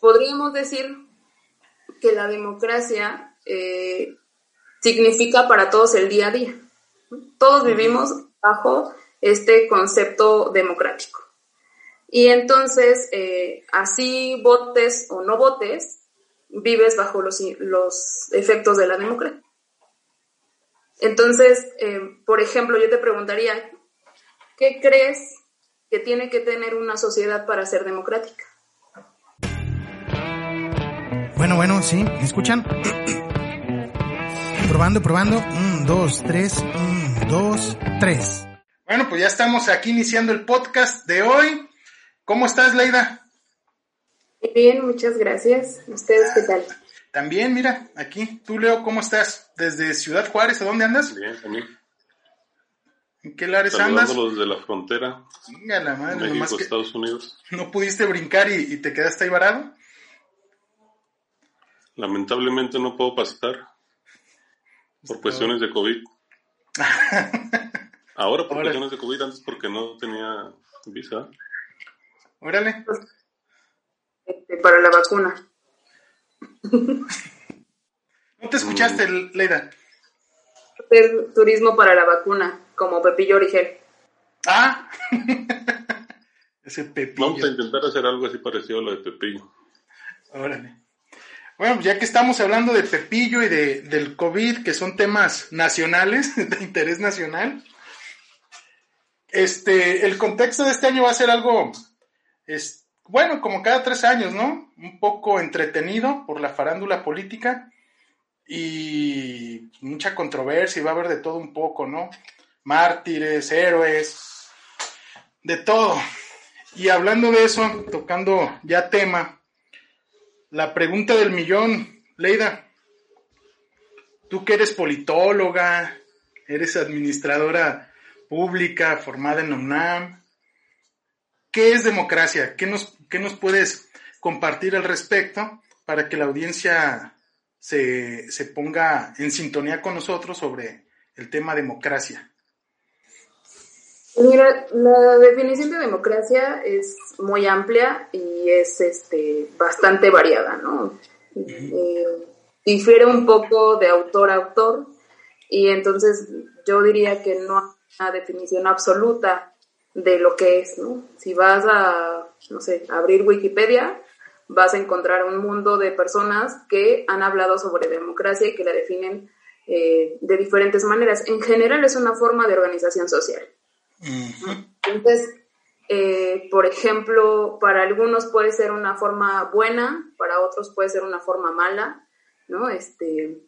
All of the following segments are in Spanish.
podríamos decir que la democracia eh, significa para todos el día a día. Todos vivimos bajo este concepto democrático. Y entonces, eh, así votes o no votes, vives bajo los, los efectos de la democracia. Entonces, eh, por ejemplo, yo te preguntaría, ¿qué crees que tiene que tener una sociedad para ser democrática? Bueno, bueno, sí, ¿me escuchan? probando, probando. Un, dos, tres, un, dos, tres. Bueno, pues ya estamos aquí iniciando el podcast de hoy. ¿Cómo estás, Leida? Bien, muchas gracias. ¿Ustedes qué tal? También, mira, aquí. Tú, Leo, ¿cómo estás? Desde Ciudad Juárez, ¿a dónde andas? Bien, también. ¿En qué lares andas? desde la frontera. Venga, la madre. México, Estados Unidos. ¿No pudiste brincar y, te quedaste ahí varado? Lamentablemente no puedo pasar por cuestiones de COVID. Ahora por cuestiones de COVID, antes porque no tenía visa. Órale. Este, para la vacuna. ¿No te escuchaste, mm. Leida? turismo para la vacuna, como Pepillo Origel. Ah, ese Pepillo. Vamos a intentar hacer algo así parecido a lo de Pepillo. Órale. Bueno, ya que estamos hablando de Pepillo y de, del COVID, que son temas nacionales, de interés nacional, este, el contexto de este año va a ser algo, es, bueno, como cada tres años, ¿no? Un poco entretenido por la farándula política y mucha controversia, y va a haber de todo un poco, ¿no? Mártires, héroes, de todo. Y hablando de eso, tocando ya tema, la pregunta del millón, Leida, tú que eres politóloga, eres administradora pública formada en UNAM, ¿qué es democracia? ¿Qué nos, qué nos puedes compartir al respecto para que la audiencia se, se ponga en sintonía con nosotros sobre el tema democracia. Mira, la definición de democracia es muy amplia y es este, bastante variada, ¿no? Eh, difiere un poco de autor a autor y entonces yo diría que no hay una definición absoluta de lo que es, ¿no? Si vas a, no sé, abrir Wikipedia, vas a encontrar un mundo de personas que han hablado sobre democracia y que la definen eh, de diferentes maneras. En general es una forma de organización social. Entonces, eh, por ejemplo, para algunos puede ser una forma buena, para otros puede ser una forma mala, ¿no? Este,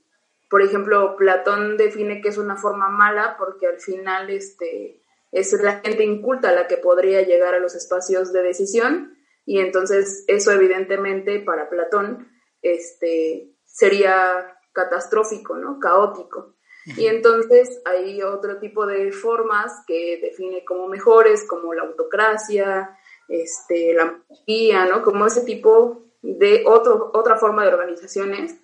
por ejemplo, Platón define que es una forma mala porque al final este, es la gente inculta la que podría llegar a los espacios de decisión y entonces eso evidentemente para Platón este, sería catastrófico, ¿no? Caótico. Y entonces hay otro tipo de formas que define como mejores, como la autocracia, este, la monarquía, ¿no? Como ese tipo de otro, otra forma de organizaciones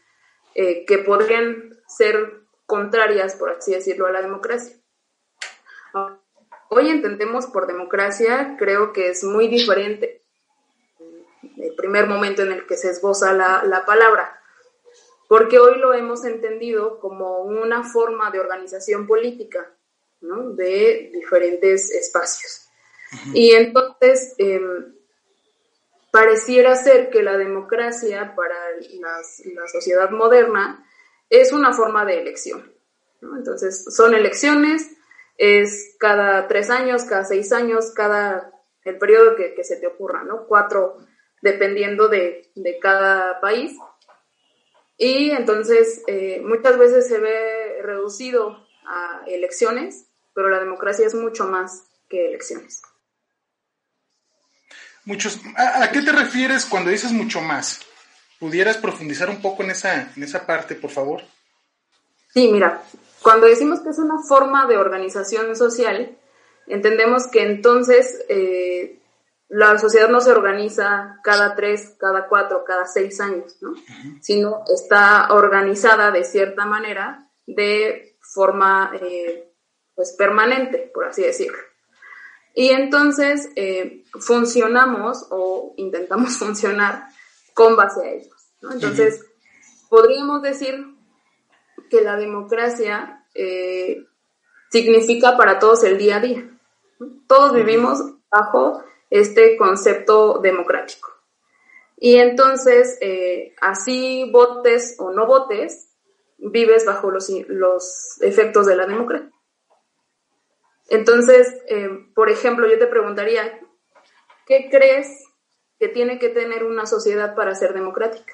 eh, que podrían ser contrarias, por así decirlo, a la democracia. Hoy entendemos por democracia, creo que es muy diferente el primer momento en el que se esboza la, palabra, porque hoy lo hemos entendido como una forma de organización política de diferentes espacios. Y entonces, em, pareciera ser que la democracia para la sociedad moderna es una forma de elección. Entonces, son elecciones, es cada tres años, cada seis años, cada el periodo que, que se te ocurra, ¿no? Cuatro dependiendo de, cada país. Y entonces eh, muchas veces se ve reducido a elecciones, pero la democracia es mucho más que elecciones. Muchos, ¿a, qué te refieres cuando dices mucho más? ¿Pudieras profundizar un poco en esa, en esa parte, por favor? Sí, mira, cuando decimos que es una forma de organización social, entendemos que entonces eh, la sociedad no se organiza cada tres, cada cuatro, cada seis años, ¿no? Sino está organizada de cierta manera, de forma eh, pues permanente, por así decirlo. Y entonces eh, funcionamos o intentamos funcionar con base a ellos. Entonces, podríamos decir que la democracia eh, significa para todos el día a día. Todos vivimos bajo este concepto democrático. Y entonces, eh, así votes o no votes, vives bajo los, los efectos de la democracia. Entonces, eh, por ejemplo, yo te preguntaría, ¿qué crees que tiene que tener una sociedad para ser democrática?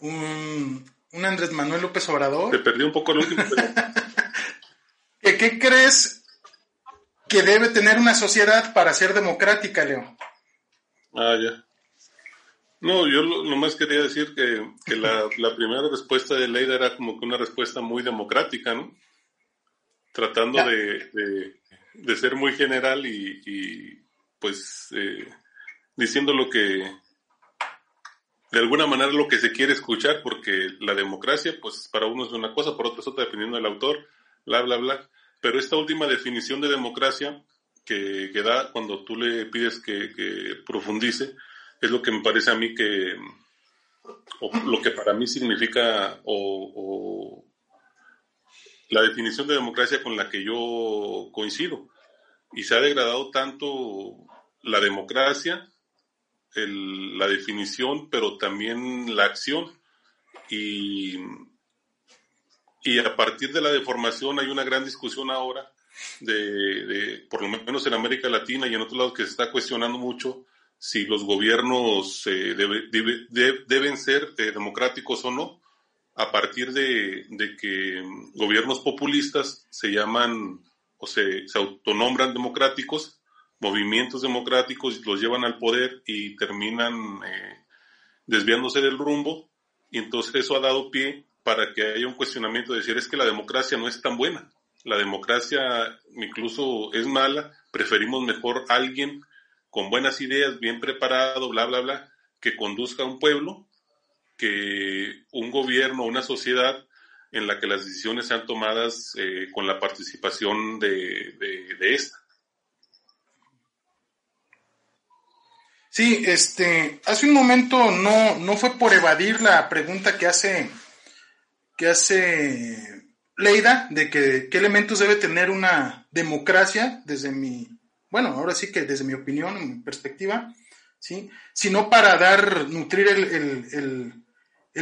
Un, Andrés Manuel López Obrador. Te perdí un poco el último. ¿Qué crees que debe tener una sociedad para ser democrática, Leo. Ah, ya. No, yo nomás quería decir que, la, primera respuesta de Leida era como que una respuesta muy democrática, ¿no? Tratando de, ser muy general y, pues eh, diciendo lo que, de alguna manera lo que se quiere escuchar, porque la democracia, pues para uno es una cosa, por otro es otra, dependiendo del autor, bla, bla, bla. Pero esta última definición de democracia que, da cuando tú le pides que, profundice es lo que me parece a mí que, o lo que para mí significa, o, la definición de democracia con la que yo coincido. Y se ha degradado tanto la democracia, la definición, pero también la acción. Y y a partir de la deformación hay una gran discusión ahora, de, por lo menos en América Latina y en otros lados, que se está cuestionando mucho si los gobiernos eh, deben ser eh, democráticos o no, a partir de, que gobiernos populistas se llaman o se, se autonombran democráticos, movimientos democráticos los llevan al poder y terminan eh, desviándose del rumbo, y entonces eso ha dado pie para que haya un cuestionamiento de decir es que la democracia no es tan buena. La democracia incluso es mala, preferimos mejor alguien con buenas ideas, bien preparado, bla, bla, bla, que conduzca a un pueblo, que un gobierno, una sociedad en la que las decisiones sean tomadas eh, con la participación de, de, esta. Sí, este, hace un momento no, no fue por evadir la pregunta que hace que hace Leida de que qué elementos debe tener una democracia desde mi, bueno, ahora sí que desde mi opinión, mi perspectiva, ¿sí? Sino para dar, nutrir el,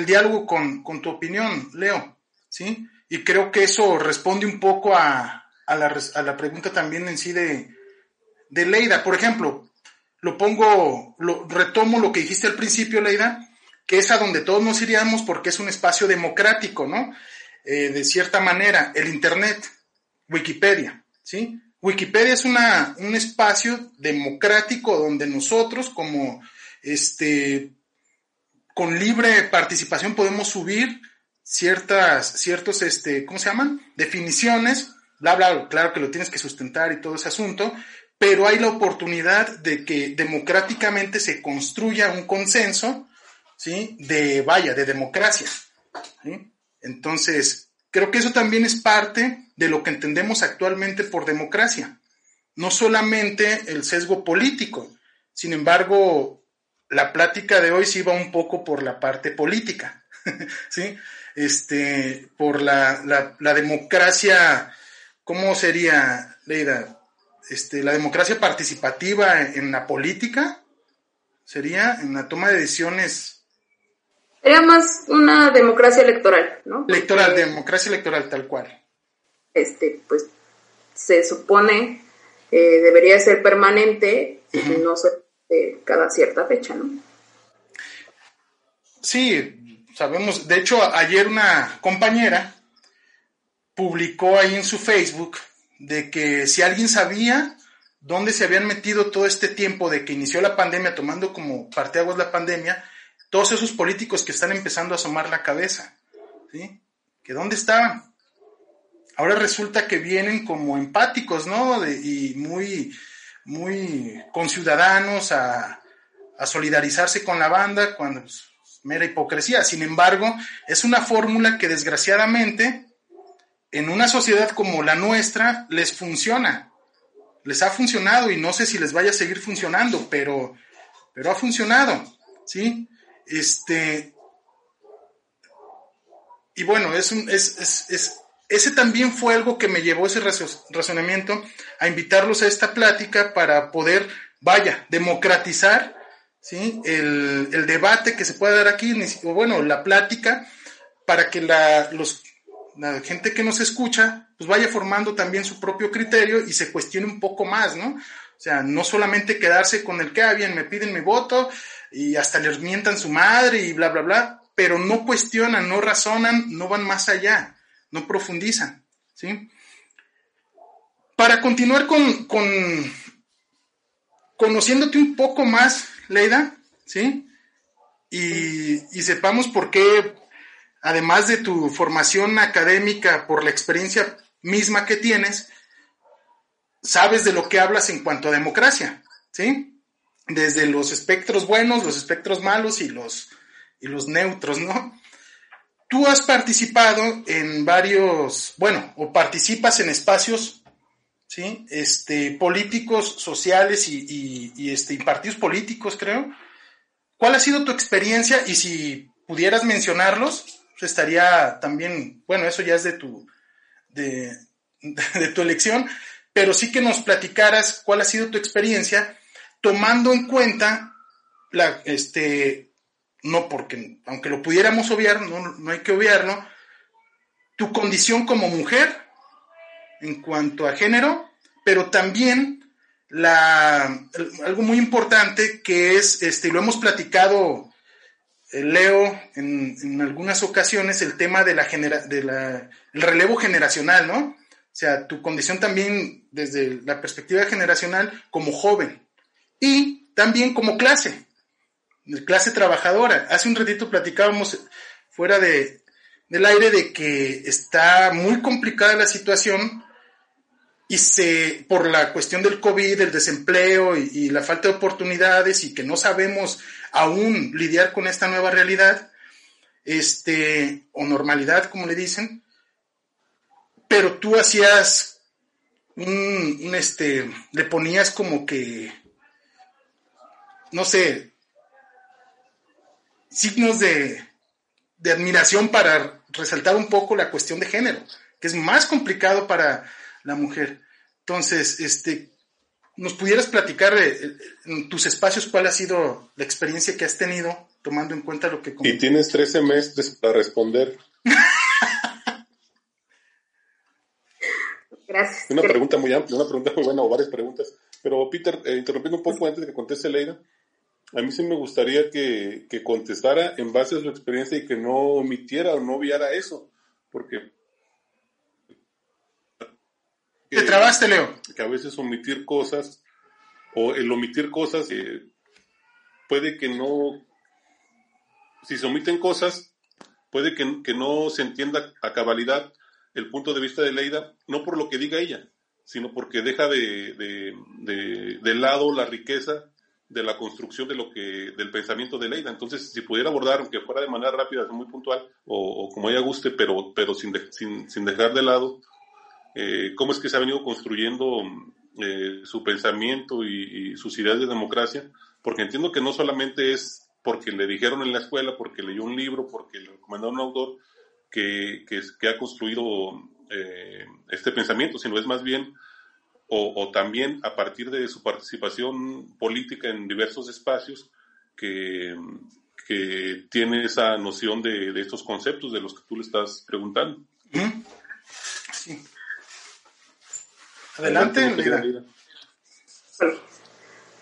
diálogo con, tu opinión, Leo, ¿sí? Y creo que eso responde un poco a, la, pregunta también en sí de, de Leida. Por ejemplo, lo pongo, lo, retomo lo que dijiste al principio, Leida, que es a donde todos nos iríamos porque es un espacio democrático, ¿no? Eh, de cierta manera, el Internet, Wikipedia, ¿sí? Wikipedia es una, un espacio democrático donde nosotros como, este, con libre participación podemos subir ciertas, ciertos, este, ¿cómo se llaman? Definiciones, bla, bla, claro que lo tienes que sustentar y todo ese asunto, pero hay la oportunidad de que democráticamente se construya un consenso ¿sí? De, vaya, de democracia. Entonces, creo que eso también es parte de lo que entendemos actualmente por democracia. No solamente el sesgo político, sin embargo, la plática de hoy sí va un poco por la parte política, ¿sí? Este, por la, la, democracia, ¿cómo sería, Leida? Este, la democracia participativa en la política sería en la toma de decisiones era más una democracia electoral, ¿no? Electoral, democracia electoral, tal cual. Este, pues se supone eh, debería ser permanente y no cada cierta fecha, ¿no? Sí, sabemos. De hecho, ayer una compañera publicó ahí en su Facebook de que si alguien sabía dónde se habían metido todo este tiempo de que inició la pandemia, tomando como parteaguas la pandemia, todos esos políticos que están empezando a asomar la cabeza, ¿sí? ¿Que dónde estaban? Ahora resulta que vienen como empáticos, ¿no? y muy, muy conciudadanos a, a solidarizarse con la banda cuando es pues, mera hipocresía. Sin embargo, es una fórmula que desgraciadamente en una sociedad como la nuestra les funciona. les ha funcionado y no sé si les vaya a seguir funcionando, pero, pero ha funcionado, ¿sí? Este, y bueno, es, un, es, es, ese también fue algo que me llevó ese razonamiento a invitarlos a esta plática para poder, vaya, democratizar ¿sí? el, el debate que se pueda dar aquí, o bueno, la plática, para que la, los, la gente que nos escucha pues vaya formando también su propio criterio y se cuestione un poco más, ¿no? O sea, no solamente quedarse con el que, ah, bien, me piden mi voto y hasta les mientan su madre y bla, bla, bla, pero no cuestionan, no razonan, no van más allá, no profundizan, ¿sí? Para continuar con, con conociéndote un poco más, Leida, ¿sí? Y, y sepamos por qué, además de tu formación académica, por la experiencia misma que tienes, sabes de lo que hablas en cuanto a democracia, ¿sí? Desde los espectros buenos, los espectros malos y los, y los neutros, ¿no? Tú has participado en varios, bueno, o participas en espacios, ¿sí? Este, políticos, sociales y, este, partidos políticos, creo. ¿Cuál ha sido tu experiencia? Y si pudieras mencionarlos, pues estaría también, bueno, eso ya es de tu, de, de, tu elección, pero sí que nos platicaras cuál ha sido tu experiencia tomando en cuenta la, este, no porque, aunque lo pudiéramos obviar, no, no hay que obviarlo, tu condición como mujer en cuanto a género, pero también la, algo muy importante que es, este, lo hemos platicado, eh, Leo, en, en, algunas ocasiones, el tema de la, genera, de la el relevo generacional, ¿no? O sea, tu condición también desde la perspectiva generacional como joven y también como clase, clase trabajadora. Hace un ratito platicábamos fuera de, del aire de que está muy complicada la situación y se, por la cuestión del COVID, el desempleo y, la falta de oportunidades y que no sabemos aún lidiar con esta nueva realidad, este, o normalidad, como le dicen, pero tú hacías un, este, le ponías como que, no sé, signos de, de admiración para resaltar un poco la cuestión de género, que es más complicado para la mujer. Entonces, este, ¿nos pudieras platicar en tus espacios cuál ha sido la experiencia que has tenido, tomando en cuenta lo que... Y tienes 13 meses para responder. Gracias. Una pregunta muy amplia, una pregunta muy buena o varias preguntas. Pero Peter, eh, interrumpiendo un poco antes de que conteste Leida, a mí sí me gustaría que, que, contestara en base a su experiencia y que no omitiera o no obviara eso, porque... Te trabaste, Leo. Que a veces omitir cosas, o el omitir cosas, eh, puede que no... Si se omiten cosas, puede que, que no se entienda a cabalidad el punto de vista de Leida, no por lo que diga ella, sino porque deja de, de, de, lado la riqueza de la construcción de lo que, del pensamiento de Leida. Entonces, si pudiera abordar, aunque fuera de manera rápida, muy puntual, o, como ella guste, pero, pero sin, sin, sin, dejar de lado, eh, cómo es que se ha venido construyendo eh, su pensamiento y, sus ideas de democracia, porque entiendo que no solamente es porque le dijeron en la escuela, porque leyó un libro, porque le recomendaron un autor, que, que, que ha construido eh, este pensamiento, sino es más bien, o, o, también a partir de su participación política en diversos espacios, que, que tiene esa noción de, de, estos conceptos de los que tú le estás preguntando. Sí. Adelante, Adelante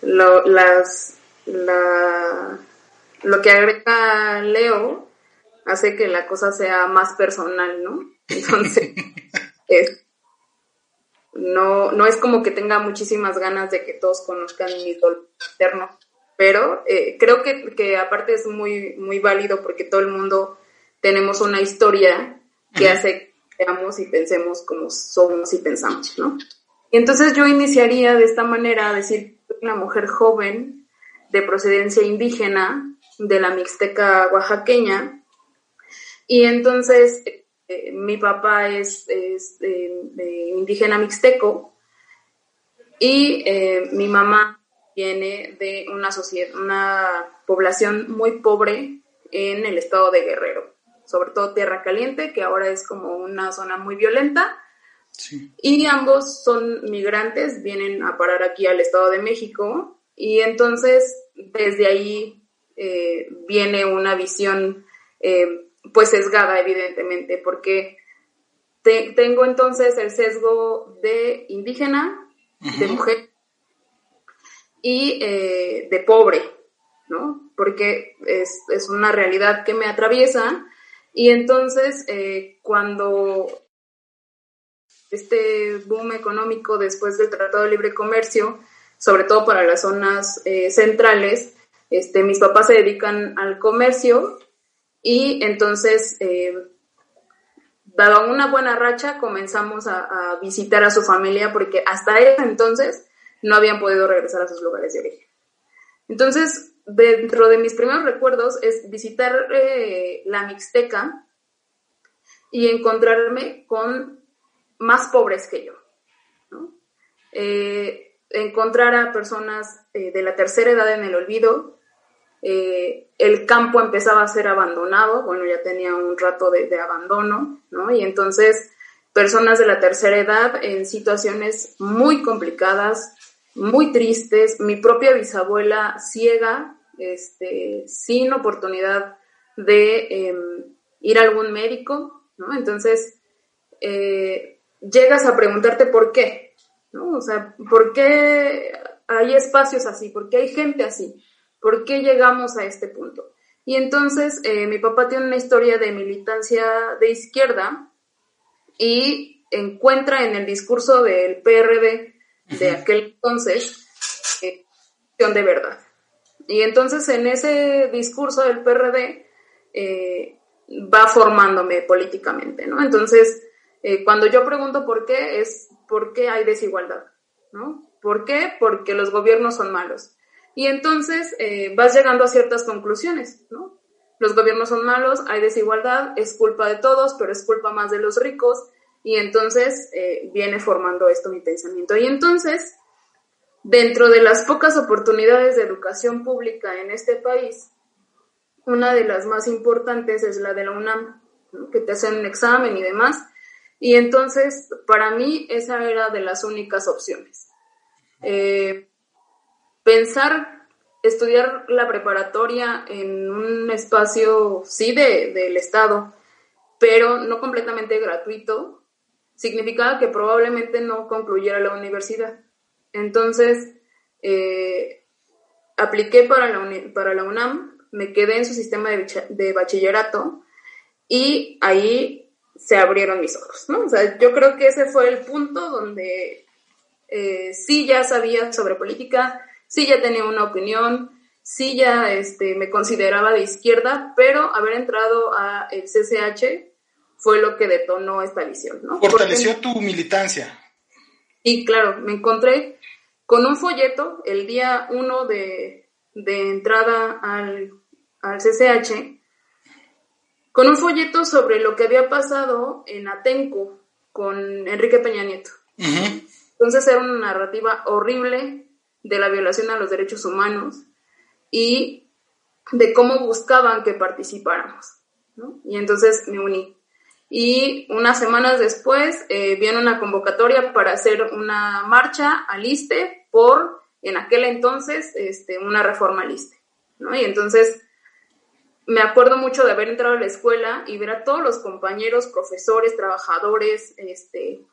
lo, las, la, lo que agrega Leo hace que la cosa sea más personal, ¿no? Entonces, es, no, no es como que tenga muchísimas ganas de que todos conozcan mi dolor interno, pero eh, creo que, que, aparte es muy, muy válido porque todo el mundo tenemos una historia que hace que veamos y pensemos como somos y pensamos, ¿no? Y entonces yo iniciaría de esta manera a decir una mujer joven de procedencia indígena de la Mixteca oaxaqueña, y entonces eh, mi papá es, es eh, indígena mixteco Y eh, mi mamá viene de una sociedad, una población muy pobre en el estado de Guerrero, sobre todo Tierra Caliente, que ahora es como una zona muy violenta. Y ambos son migrantes, vienen a parar aquí al Estado de México y entonces desde ahí eh, viene una visión eh, pues sesgada evidentemente porque tengo entonces el sesgo de indígena, de mujer y eh, de pobre, ¿no? Porque es, es, una realidad que me atraviesa y entonces cuando este boom económico después del Tratado de Libre Comercio, sobre todo para las zonas eh, centrales, este, mis papás se dedican al comercio y entonces, eh, dada una buena racha, comenzamos a, visitar a su familia porque hasta ese entonces no habían podido regresar a sus lugares de origen. Entonces, dentro de mis primeros recuerdos es visitar eh, la Mixteca y encontrarme con más pobres que yo. Eh, encontrar a personas eh, de la tercera edad en el olvido, eh, el campo empezaba a ser abandonado, bueno, ya tenía un rato de, abandono, ¿no? Y entonces personas de la tercera edad en situaciones muy complicadas, muy tristes, mi propia bisabuela ciega, este, sin oportunidad de em, ir a algún médico, ¿no? Entonces, eh, llegas a preguntarte por qué, ¿no? O sea, ¿por qué hay espacios así? ¿Por qué hay gente así? ¿Por qué llegamos a este punto? Y entonces eh, mi papá tiene una historia de militancia de izquierda y encuentra en el discurso del PRD de aquel entonces eh, de verdad. Y entonces en ese discurso del PRD eh, va formándome políticamente, ¿no? Entonces, eh, cuando yo pregunto por qué, es por qué hay desigualdad, ¿no? ¿Por qué? Porque los gobiernos son malos. Y entonces eh, vas llegando a ciertas conclusiones, ¿no? Los gobiernos son malos, hay desigualdad, es culpa de todos, pero es culpa más de los ricos. Y entonces eh, viene formando esto mi pensamiento. Y entonces, dentro de las pocas oportunidades de educación pública en este país, una de las más importantes es la de la UNAM, que te hacen un examen y demás. Y entonces, para mí, esa era de las únicas opciones. Eh, pensar estudiar la preparatoria en un espacio, sí, de, del Estado, pero no completamente gratuito, significaba que probablemente no concluyera la universidad. Entonces, eh, apliqué para la, para la UNAM, me quedé en su sistema de, de bachillerato y ahí se abrieron mis ojos, yo creo que ese fue el punto donde eh, sí ya sabía sobre política, sí ya tenía una opinión, sí ya este, me consideraba de izquierda, pero haber entrado a el CCH fue lo que detonó esta visión, ¿no? Fortaleció tu militancia. Y claro, me encontré con un folleto el día uno de, de entrada al, al CCH con un folleto sobre lo que había pasado en Atenco con Enrique Peña Nieto. Entonces era una narrativa horrible de la violación a los derechos humanos y de cómo buscaban que participáramos. Y entonces me uní. Y unas semanas después eh, viene una convocatoria para hacer una marcha al ISTE por, en aquel entonces, este, una reforma al ISTE. ¿no? Y entonces me acuerdo mucho de haber entrado a la escuela y ver a todos los compañeros, profesores, trabajadores este,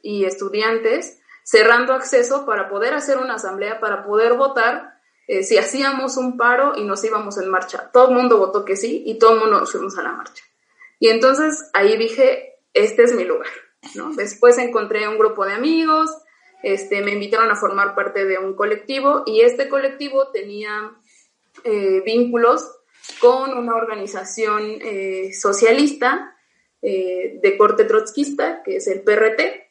y estudiantes cerrando acceso para poder hacer una asamblea, para poder votar eh, si hacíamos un paro y nos íbamos en marcha. Todo el mundo votó que sí y todo el mundo nos fuimos a la marcha. Y entonces ahí dije, este es mi lugar. ¿no? Después encontré un grupo de amigos, este, me invitaron a formar parte de un colectivo y este colectivo tenía eh, vínculos con una organización eh, socialista de corte trotskista, que es el PRT.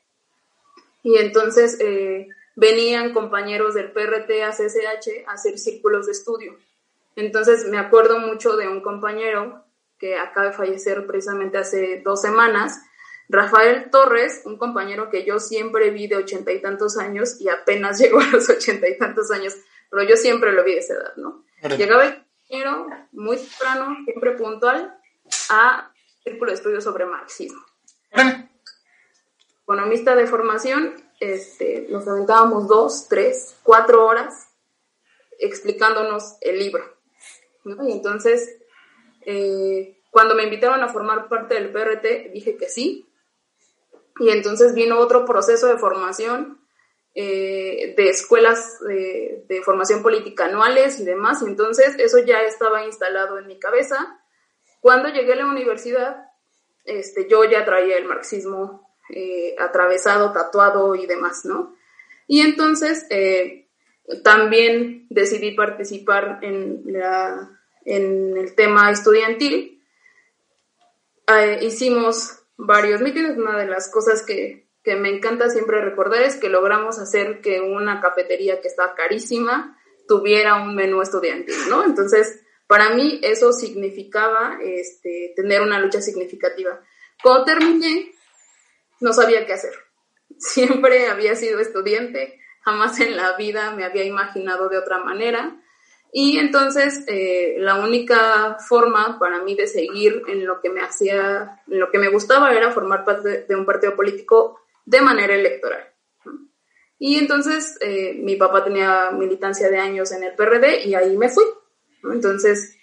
Y entonces eh, venían compañeros del PRT a CCH a hacer círculos de estudio. Entonces me acuerdo mucho de un compañero que acaba de fallecer precisamente hace dos semanas, Rafael Torres, un compañero que yo siempre vi de ochenta y tantos años y apenas llegó a los ochenta y tantos años, pero yo siempre lo vi de esa edad, ¿no? Llegaba el compañero muy temprano, siempre puntual, a Círculo de Estudios sobre Marxismo. Economista de formación, este, nos aventábamos dos, tres, cuatro horas explicándonos el libro. Y entonces, eh, cuando me invitaron a formar parte del PRT, dije que sí. Y entonces vino otro proceso de formación eh, de escuelas de, de, formación política anuales y demás. Entonces, eso ya estaba instalado en mi cabeza. Cuando llegué a la universidad, este, yo ya traía el marxismo eh, atravesado, tatuado y demás, ¿no? Y entonces eh, también decidí participar en, la, en el tema estudiantil. Eh, hicimos varios mítines, una de las cosas que, que me encanta siempre recordar es que logramos hacer que una cafetería que está carísima tuviera un menú estudiantil, ¿no? Entonces, para mí eso significaba este, tener una lucha significativa. Cuando terminé, no sabía qué hacer. Siempre había sido estudiante, jamás en la vida me había imaginado de otra manera. Y entonces eh, la única forma para mí de seguir en lo que me hacía, en lo que me gustaba era formar parte de un partido político de manera electoral. Y entonces eh, mi papá tenía militancia de años en el PRD y ahí me fui. Entonces,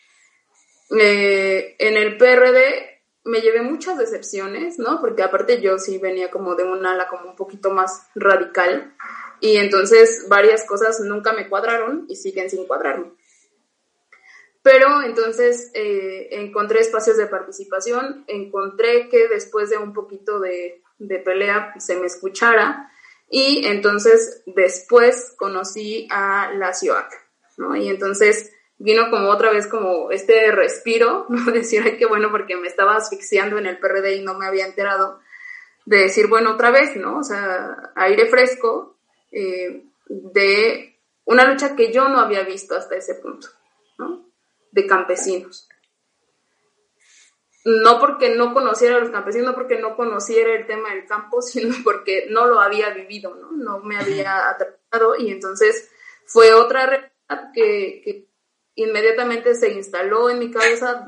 eh, en el PRD me llevé muchas decepciones, ¿no? Porque aparte yo sí venía como de un ala como un poquito más radical y entonces varias cosas nunca me cuadraron y siguen sin cuadrarme. Pero entonces eh, encontré espacios de participación, encontré que después de un poquito de, de pelea se me escuchara y entonces después conocí a la CIOAC, ¿no? Y entonces vino como otra vez como este respiro, ¿no? Decir, ay, qué bueno, porque me estaba asfixiando en el PRD y no me había enterado. De decir, bueno, otra vez, ¿no? O sea, aire fresco eh, de una lucha que yo no había visto hasta ese punto, ¿no? De campesinos. No porque no conociera a los campesinos, no porque no conociera el tema del campo, sino porque no lo había vivido, ¿no? No me había atrapado y entonces fue otra realidad que, que inmediatamente se instaló en mi cabeza,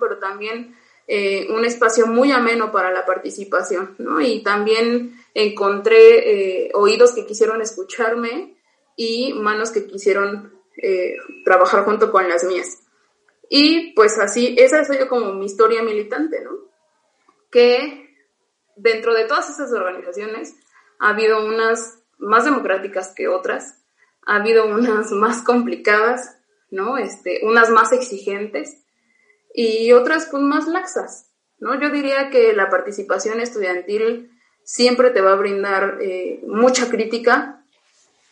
pero también eh, un espacio muy ameno para la participación, ¿no? Y también encontré eh, oídos que quisieron escucharme y manos que quisieron eh, trabajar junto con las mías. Y pues así, esa ha sido como mi historia militante, ¿no? Que dentro de todas esas organizaciones ha habido unas más democráticas que otras, ha habido unas más complicadas, ¿no? Este, unas más exigentes y otras pues más laxas, ¿no? Yo diría que la participación estudiantil siempre te va a brindar eh, mucha crítica,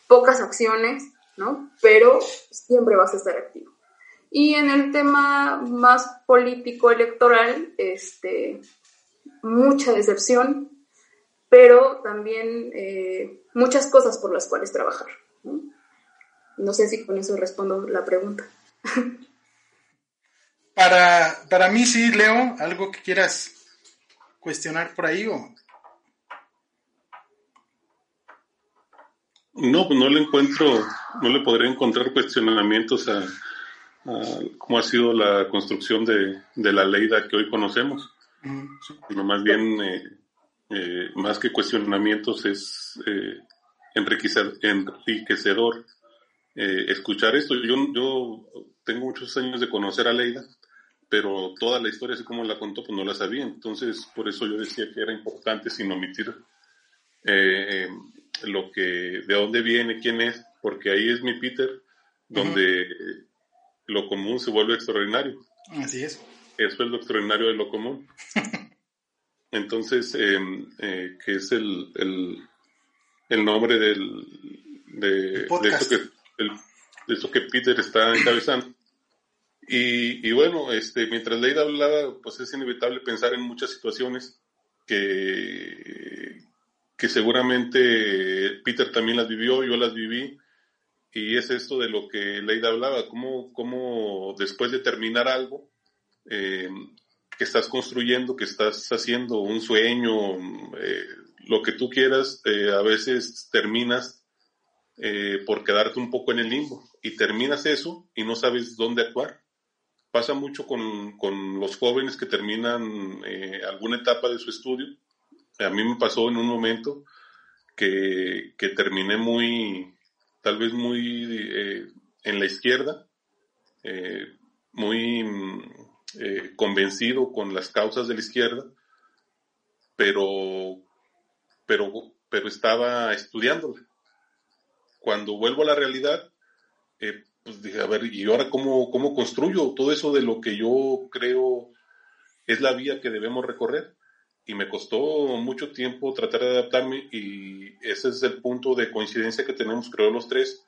pocas acciones, ¿no? Pero siempre vas a estar activo. Y en el tema más político electoral, este, mucha decepción, pero también eh, muchas cosas por las cuales trabajar. Sé si con eso respondo la pregunta. Para, para mí sí, Leo, algo que quieras cuestionar por ahí o... No, pues no le encuentro, no le podría encontrar cuestionamientos a, cómo ha sido la construcción de, la ley que hoy conocemos. Sino más bien, eh, eh, más que cuestionamientos, es eh, enriquecedor eh, escuchar esto. Yo, yo tengo muchos años de conocer a Leida, pero toda la historia, así como la contó, pues no la sabía. Entonces, por eso yo decía que era importante sin omitir eh, lo que, de dónde viene, quién es, porque ahí es mi Peter, donde lo común se vuelve extraordinario. Así es. Eso es lo extraordinario de lo común. Entonces, eh, que es el, el, nombre del, de, de eso que de eso que Peter está encabezando. Y, y, bueno, este, mientras Leida hablaba, pues es inevitable pensar en muchas situaciones que, que seguramente Peter también las vivió, yo las viví, y es esto de lo que Leida hablaba, cómo, cómo después de terminar algo, eh, que estás construyendo, que estás haciendo un sueño, eh, lo que tú quieras, eh, a veces terminas eh, por quedarte un poco en el limbo y terminas eso y no sabes dónde actuar. Pasa mucho con, con los jóvenes que terminan alguna etapa de su estudio. A mí me pasó en un momento que, que terminé muy, tal vez muy en la izquierda, muy eh, convencido con las causas de la izquierda, pero, pero, pero estaba estudiándola. Cuando vuelvo a la realidad, eh, pues dije, a ver, ¿y ahora cómo, cómo construyo todo eso de lo que yo creo es la vía que debemos recorrer? Y me costó mucho tiempo tratar de adaptarme y ese es el punto de coincidencia que tenemos, creo, los tres,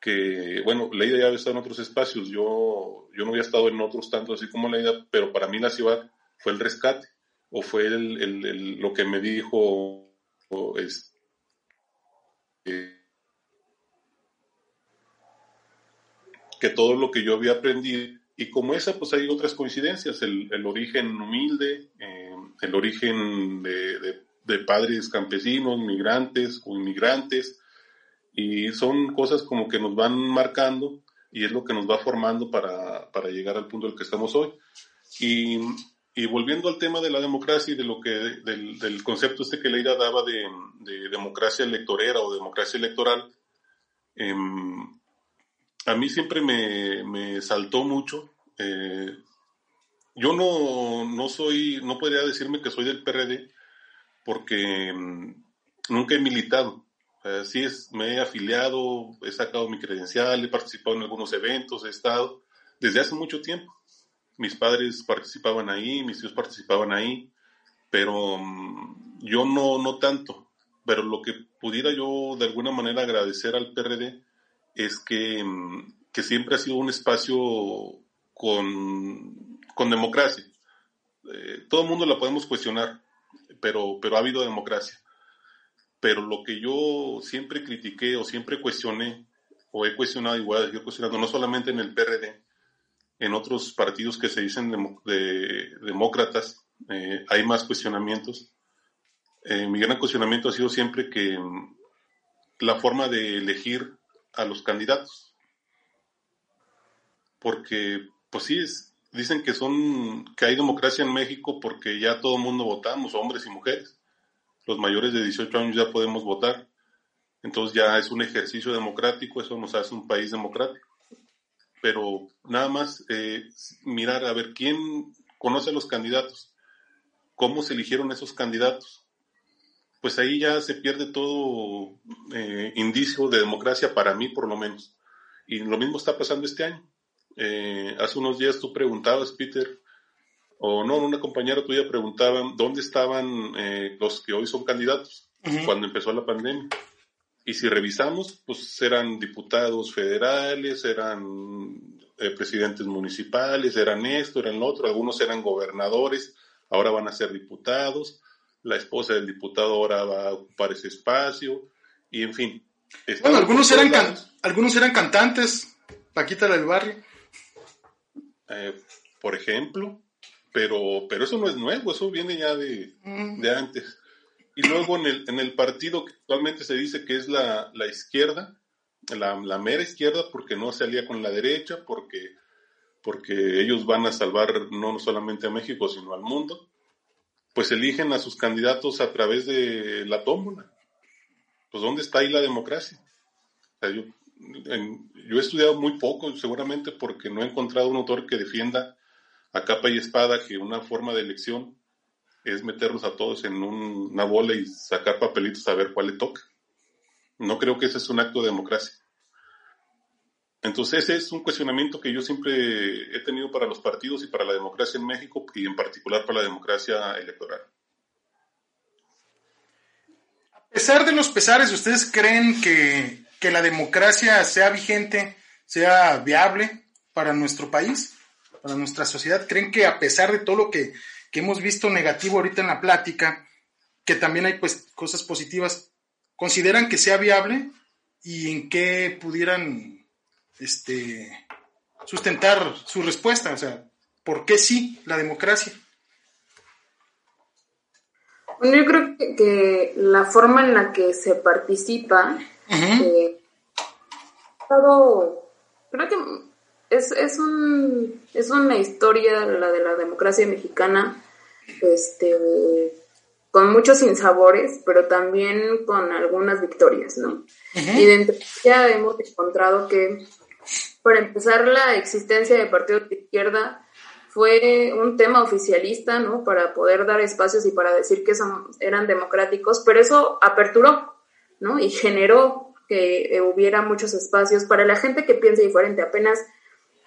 que, bueno, Leida ya había estado en otros espacios, yo, yo no había estado en otros tantos así como Leida, pero para mí la ciudad fue el rescate, o fue el, el, lo que me dijo es, eh, que todo lo que yo había aprendido, y como esa, pues hay otras coincidencias, el, el origen humilde, eh, el origen de, de, de padres campesinos, migrantes o inmigrantes, y son cosas como que nos van marcando y es lo que nos va formando para, para llegar al punto del que estamos hoy. Y, y, volviendo al tema de la democracia y de lo que, del, del concepto este que Leida daba de, de, democracia electorera o democracia electoral, eh, a mí siempre me, me saltó mucho. Eh, yo no, no soy, no podría decirme que soy del PRD porque em, nunca he militado. Sí, es, me he afiliado, he sacado mi credencial, he participado en algunos eventos, he estado desde hace mucho tiempo. Mis padres participaban ahí, mis hijos participaban ahí, pero mm, yo no, no tanto. Pero lo que pudiera yo de alguna manera agradecer al PRD es que, mm, que siempre ha sido un espacio con, con democracia. Eh, todo el mundo la podemos cuestionar, pero, pero ha habido democracia pero lo que yo siempre critiqué o siempre cuestioné, o he cuestionado y voy a cuestionando, no solamente en el PRD, en otros partidos que se dicen de, demócratas, eh, hay más cuestionamientos. Eh, mi gran cuestionamiento ha sido siempre que mm, la forma de elegir a los candidatos. Porque, pues sí, es, dicen que son, que hay democracia en México porque ya todo el mundo votamos, hombres y mujeres los mayores de 18 años ya podemos votar. Entonces ya es un ejercicio democrático, eso nos hace un país democrático. Pero nada más eh, mirar a ver quién conoce a los candidatos, cómo se eligieron esos candidatos. Pues ahí ya se pierde todo eh, indicio de democracia para mí, por lo menos. Y lo mismo está pasando este año. Eh, hace unos días tú preguntabas, Peter, o no, una compañera tuya preguntaba dónde estaban eh, los que hoy son candidatos cuando empezó la pandemia. Y si revisamos, pues eran diputados federales, eran eh, presidentes municipales, eran esto, eran lo otro, algunos eran gobernadores, ahora van a ser diputados, la esposa del diputado ahora va a ocupar ese espacio, y en fin. Bueno, algunos eran, algunos eran cantantes, Paquita del barrio. Eh, por ejemplo, pero, pero eso no es nuevo, eso viene ya de, de antes. Y luego en el, en el partido que actualmente se dice que es la, la izquierda, la, la, mera izquierda, porque no se alía con la derecha, porque, porque ellos van a salvar no solamente a México, sino al mundo, pues eligen a sus candidatos a través de la tómbola. Pues ¿dónde está ahí la democracia? yo, he estudiado muy poco, seguramente porque no he encontrado un autor que defienda a capa y espada que una forma de elección es meterlos a todos en una bola y sacar papelitos a ver cuál le toca. No creo que ese es un acto de democracia. Entonces ese es un cuestionamiento que yo siempre he tenido para los partidos y para la democracia en México y en particular para la democracia electoral. A pesar de los pesares, ¿ustedes creen que, que la democracia sea vigente, sea viable para nuestro país? para nuestra sociedad? ¿Creen que a pesar de todo lo que, hemos visto negativo ahorita en la plática, que también hay pues cosas positivas, consideran que sea viable y en qué pudieran este, sustentar su respuesta? O sea, ¿por qué sí la democracia? Bueno, yo creo que, la forma en la que se participa, eh, todo, creo que es, es, un, es una historia, la de la democracia mexicana, este, con muchos sinsabores, pero también con algunas victorias, ¿no? Y dentro de ella hemos encontrado que, para empezar, la existencia de partidos de izquierda fue un tema oficialista, ¿no? Para poder dar espacios y para decir que eran democráticos, pero eso aperturó, ¿no? Y generó que eh, hubiera muchos espacios para la gente que piensa diferente. Apenas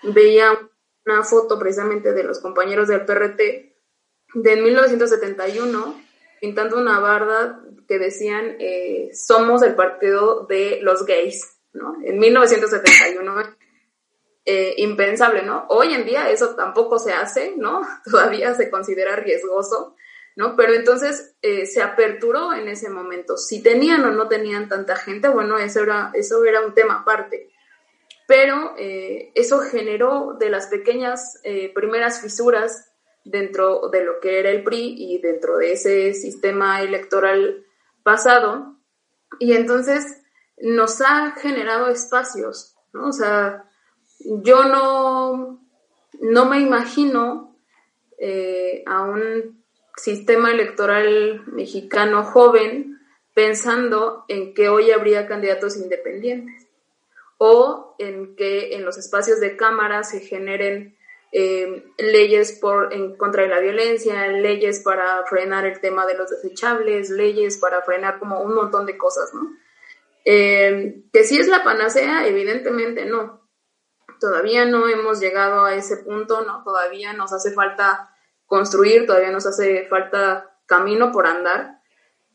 veía una foto precisamente de los compañeros del PRT de 1971 pintando una barda que decían eh, somos el partido de los gays, ¿no? En 1971 eh, impensable, ¿no? Hoy en día eso tampoco se hace, ¿no? Todavía se considera riesgoso, ¿no? Pero entonces eh, se aperturó en ese momento. Si tenían o no tenían tanta gente, bueno, eso era, eso era un tema aparte. Pero eh, eso generó de las pequeñas primeras fisuras dentro de lo que era el PRI y dentro de ese sistema electoral pasado. Y entonces nos ha generado espacios, ¿no? O sea, yo no, no me imagino eh, a un sistema electoral mexicano joven pensando en que hoy habría candidatos independientes o en que en los espacios de cámara se generen eh, leyes por, en contra de la violencia, leyes para frenar el tema de los desechables, leyes para frenar como un montón de cosas, ¿no? Eh, que si es la panacea, evidentemente no, todavía no hemos llegado a ese punto, ¿no? Todavía nos hace falta construir, todavía nos hace falta camino por andar,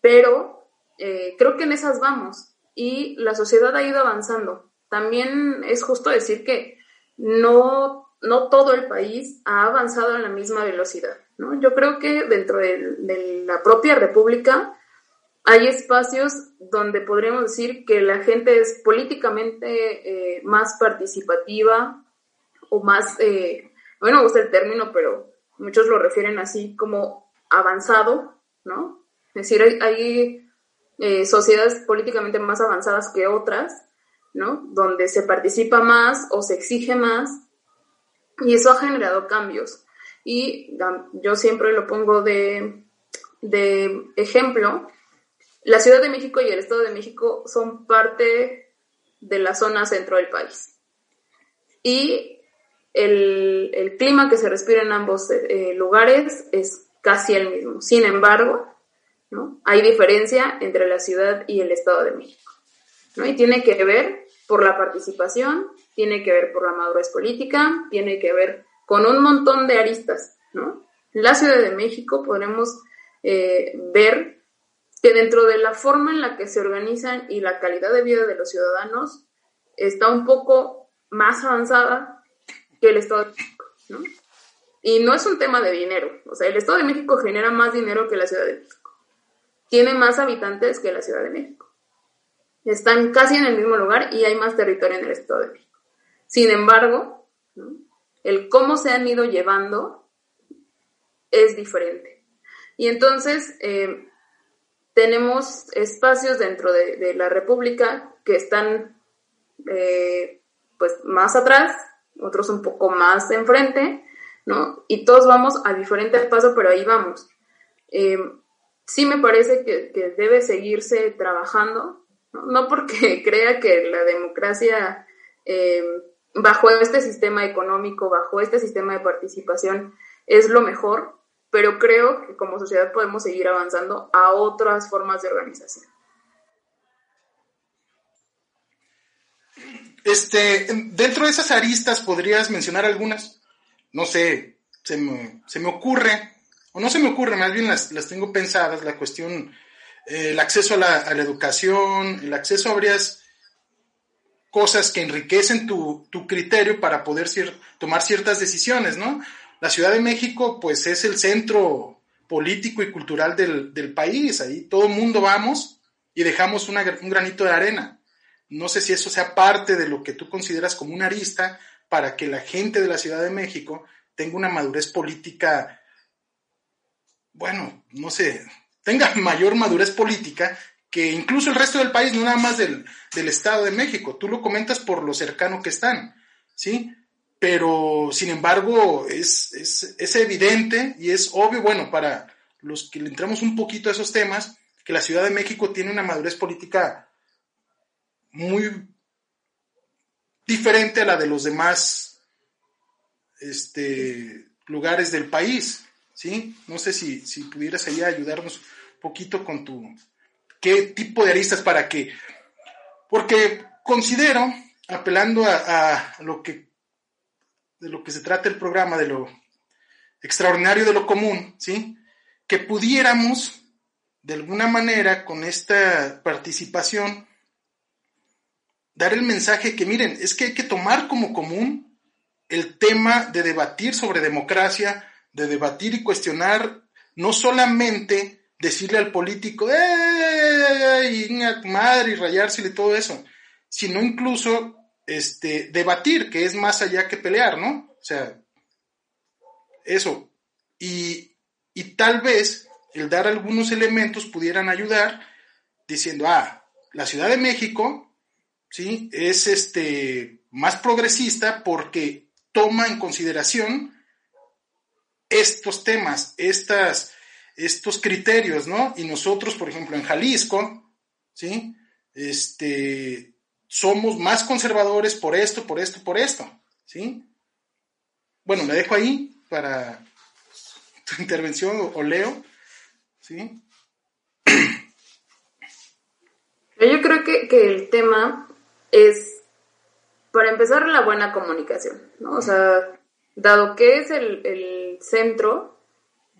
pero eh, creo que en esas vamos y la sociedad ha ido avanzando. También es justo decir que no, no todo el país ha avanzado a la misma velocidad, ¿no? Yo creo que dentro de, de la propia república hay espacios donde podríamos decir que la gente es políticamente eh, más participativa o más, eh, gusta el término, pero muchos lo refieren así como avanzado, ¿no? Es decir, hay, eh, sociedades políticamente más avanzadas que otras, ¿no? Donde se participa más o se exige más y eso ha generado cambios. Y yo siempre lo pongo de ejemplo la Ciudad de México y el Estado de México son parte de la zona centro del país. Y el, clima que se respira en ambos eh, lugares es casi el mismo. Sin embargo, ¿no? hay diferencia entre la ciudad y el Estado de México. ¿no? Y tiene que ver por la participación, tiene que ver por la madurez política, tiene que ver con un montón de aristas. ¿no? La Ciudad de México podremos eh, ver que dentro de la forma en la que se organizan y la calidad de vida de los ciudadanos está un poco más avanzada que el Estado de México, ¿no? Y no es un tema de dinero, o sea, el Estado de México genera más dinero que la Ciudad de México, tiene más habitantes que la Ciudad de México, están casi en el mismo lugar y hay más territorio en el Estado de México. Sin embargo, el cómo se han ido llevando es diferente. Y entonces, eh, tenemos espacios dentro de, la República que están eh, pues más atrás, otros un poco más enfrente, ¿no? Y todos vamos a diferente paso, pero ahí vamos. Eh, sí me parece que, debe seguirse trabajando, no, porque crea que la democracia eh, bajo este sistema económico, bajo este sistema de participación, es lo mejor, pero creo que como sociedad podemos seguir avanzando a otras formas de organización. Este, dentro de esas aristas podrías mencionar algunas, no sé, se me, ocurre, o no se me ocurre, más bien las, tengo pensadas, la cuestión, eh, el acceso a la, educación, el acceso a varias cosas que enriquecen tu, criterio para poder tomar ciertas decisiones, ¿no? La Ciudad de México pues es el centro político y cultural del, país, ahí todo el mundo vamos y dejamos un granito de arena. No sé si eso sea parte de lo que tú consideras como una arista para que la gente de la Ciudad de México tenga una madurez política, bueno, no sé, tenga mayor madurez política que incluso el resto del país, no nada más del, Estado de México. Tú lo comentas por lo cercano que están, ¿sí? Pero, sin embargo, es, es evidente y es obvio, bueno, para los que le entramos un poquito a esos temas, que la Ciudad de México tiene una madurez política muy diferente a la de los demás este, lugares del país, ¿sí? No sé si, si pudieras ahí ayudarnos un poquito con tu, qué tipo de aristas para que, porque considero, apelando a, lo que, de lo que se trata el programa, de lo extraordinario de lo común, ¿sí? Que pudiéramos, de alguna manera, con esta participación, dar el mensaje que miren, es que hay que tomar como común el tema de debatir sobre democracia, de debatir y cuestionar, no solamente decirle al político, ¡eh! madre! y rayársele y todo eso, sino incluso este, debatir, que es más allá que pelear, ¿no? O sea, eso. Y, y tal vez el dar algunos elementos pudieran ayudar diciendo, ah, la Ciudad de México ¿sí? Es este, más progresista porque toma en consideración estos temas, estas, estos criterios, ¿no? Y nosotros, por ejemplo, en Jalisco, ¿sí? Este, somos más conservadores por esto, por esto, por esto, ¿sí? Bueno, me dejo ahí para tu intervención o, leo, ¿sí? Yo creo que, que el tema es, para empezar, la buena comunicación, ¿no? O sea, dado que es el, centro,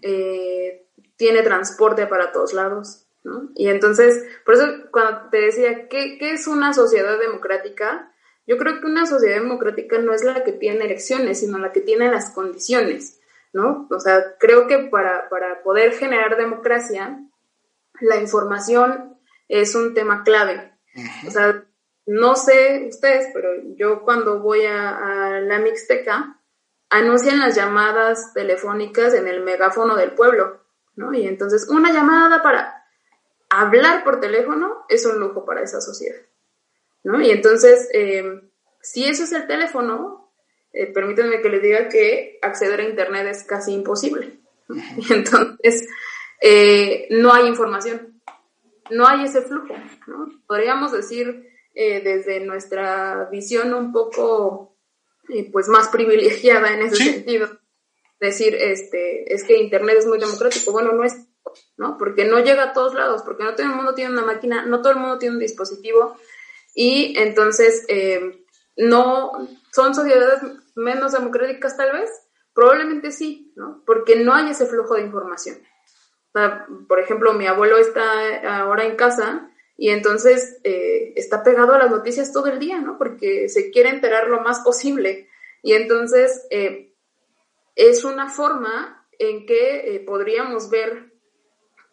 eh, tiene transporte para todos lados, ¿no? Y entonces, por eso cuando te decía, ¿qué, ¿qué, es una sociedad democrática? Yo creo que una sociedad democrática no es la que tiene elecciones, sino la que tiene las condiciones, ¿no? O sea, creo que para, para poder generar democracia, la información es un tema clave. O sea, no sé ustedes, pero yo cuando voy a, la Mixteca, anuncian las llamadas telefónicas en el megáfono del pueblo, ¿no? Y entonces una llamada para hablar por teléfono es un lujo para esa sociedad, ¿no? Y entonces, em, si eso es el teléfono, eh, permítanme que les diga que acceder a Internet es casi imposible. Y entonces, eh, no hay información, no hay ese flujo, ¿no? Podríamos decir eh, desde nuestra visión un poco eh, pues más privilegiada en ese sentido. Decir, este, es que Internet es muy democrático. Bueno, no es, ¿no? Porque no llega a todos lados, porque no todo el mundo tiene una máquina, no todo el mundo tiene un dispositivo y entonces eh, no son sociedades menos democráticas tal vez, probablemente sí, ¿no? Porque no hay ese flujo de información. por ejemplo, mi abuelo está ahora en casa y entonces eh, está pegado a las noticias todo el día, ¿no? Porque se quiere enterar lo más posible. Y entonces eh, es una forma en que podríamos ver